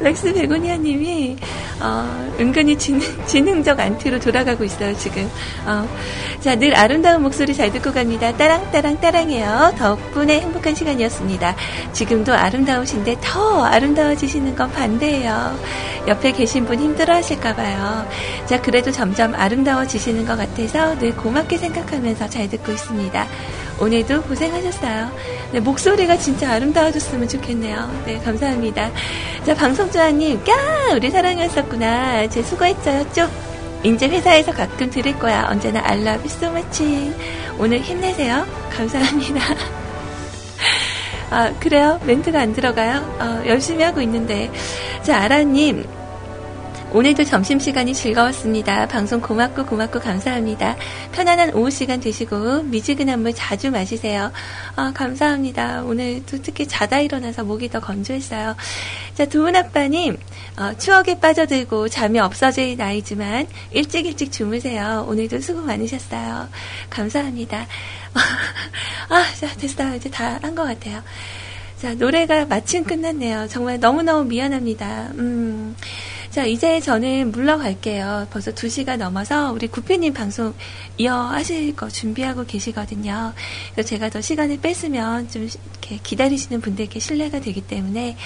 렉스 베고니아님이 어, 은근히 지능, 지능 적 안티로 돌아가고 있어요 지금. 어, 자, 늘 아름다운 목소리 잘 듣고 갑니다. 따랑 따랑 따랑해요. 덕분에 행복한 시간이었습니다. 지금도 아름다우신데 더 아름다워지시는 건 반대예요. 옆에 계신 분 힘들어하실까봐요. 자, 그래도 점점 아름다워지시는 것 같아서 늘 고맙게 생각하면서 잘 듣고 있습니다. 오늘도 고생하셨어요. 네, 목소리가 진짜 아름다워졌으면 좋겠네요. 네, 감사합니다. 자, 방송주아님, 까! 우리 사랑이었었구나. 제 수고했어요. 쭉. 이제 회사에서 가끔 들을 거야. 언제나 I love you so much. 오늘 힘내세요. 감사합니다. [laughs] 아, 그래요? 멘트가 안 들어가요? 어, 열심히 하고 있는데. 자, 아라님. 오늘도 점심시간이 즐거웠습니다. 방송 고맙고 고맙고 감사합니다. 편안한 오후 시간 되시고 미지근한 물 자주 마시세요. 아, 감사합니다. 오늘도 특히 자다 일어나서 목이 더 건조했어요. 자, 두은 아빠님, 어, 추억에 빠져들고 잠이 없어질 나이지만 일찍 일찍 주무세요. 오늘도 수고 많으셨어요. 감사합니다. [laughs] 아, 자, 됐어요. 이제 다 한 것 같아요. 자, 노래가 마침 끝났네요. 정말 너무너무 미안합니다. 음. 자, 이제 저는 물러갈게요. 벌써 2시가 넘어서 우리 구피님 방송 이어하실 거 준비하고 계시거든요. 그래서 제가 더 시간을 뺐으면 좀 이렇게 기다리시는 분들께 신뢰가 되기 때문에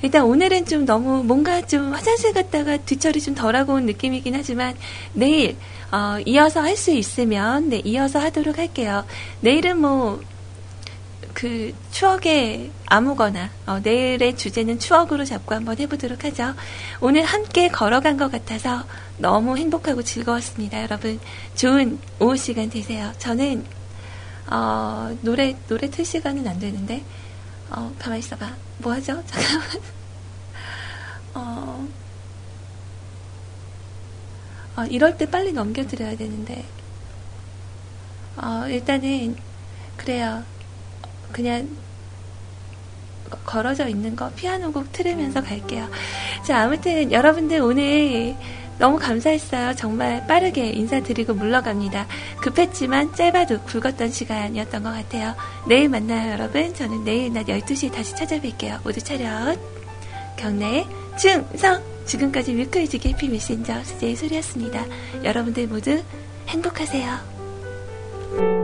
일단 오늘은 좀 너무 뭔가 좀 화장실 갔다가 뒷처리 좀 덜하고 온 느낌이긴 하지만 내일 어, 이어서 할 수 있으면 네, 이어서 하도록 할게요. 내일은 뭐 그 추억의 아무거나 어, 내일의 주제는 추억으로 잡고 한번 해보도록 하죠. 오늘 함께 걸어간 것 같아서 너무 행복하고 즐거웠습니다. 여러분 좋은 오후 시간 되세요. 저는 어, 노래 노래 틀 시간은 안 되는데 어, 가만 있어봐. 뭐 하죠? 잠깐만. [laughs] 어, 어, 이럴 때 빨리 넘겨드려야 되는데 어, 일단은 그래요. 그냥 걸어져 있는 거 피아노 곡 틀으면서 갈게요. 자, 아무튼 여러분들 오늘 너무 감사했어요. 정말 빠르게 인사드리고 물러갑니다. 급했지만 짧아도 굵었던 시간이었던 것 같아요. 내일 만나요, 여러분. 저는 내일 낮 12시에 다시 찾아뵐게요. 모두 차렷. 경례 충성! 지금까지 뮤클리즈 해피 메신저 수제의 소리였습니다. 여러분들 모두 행복하세요.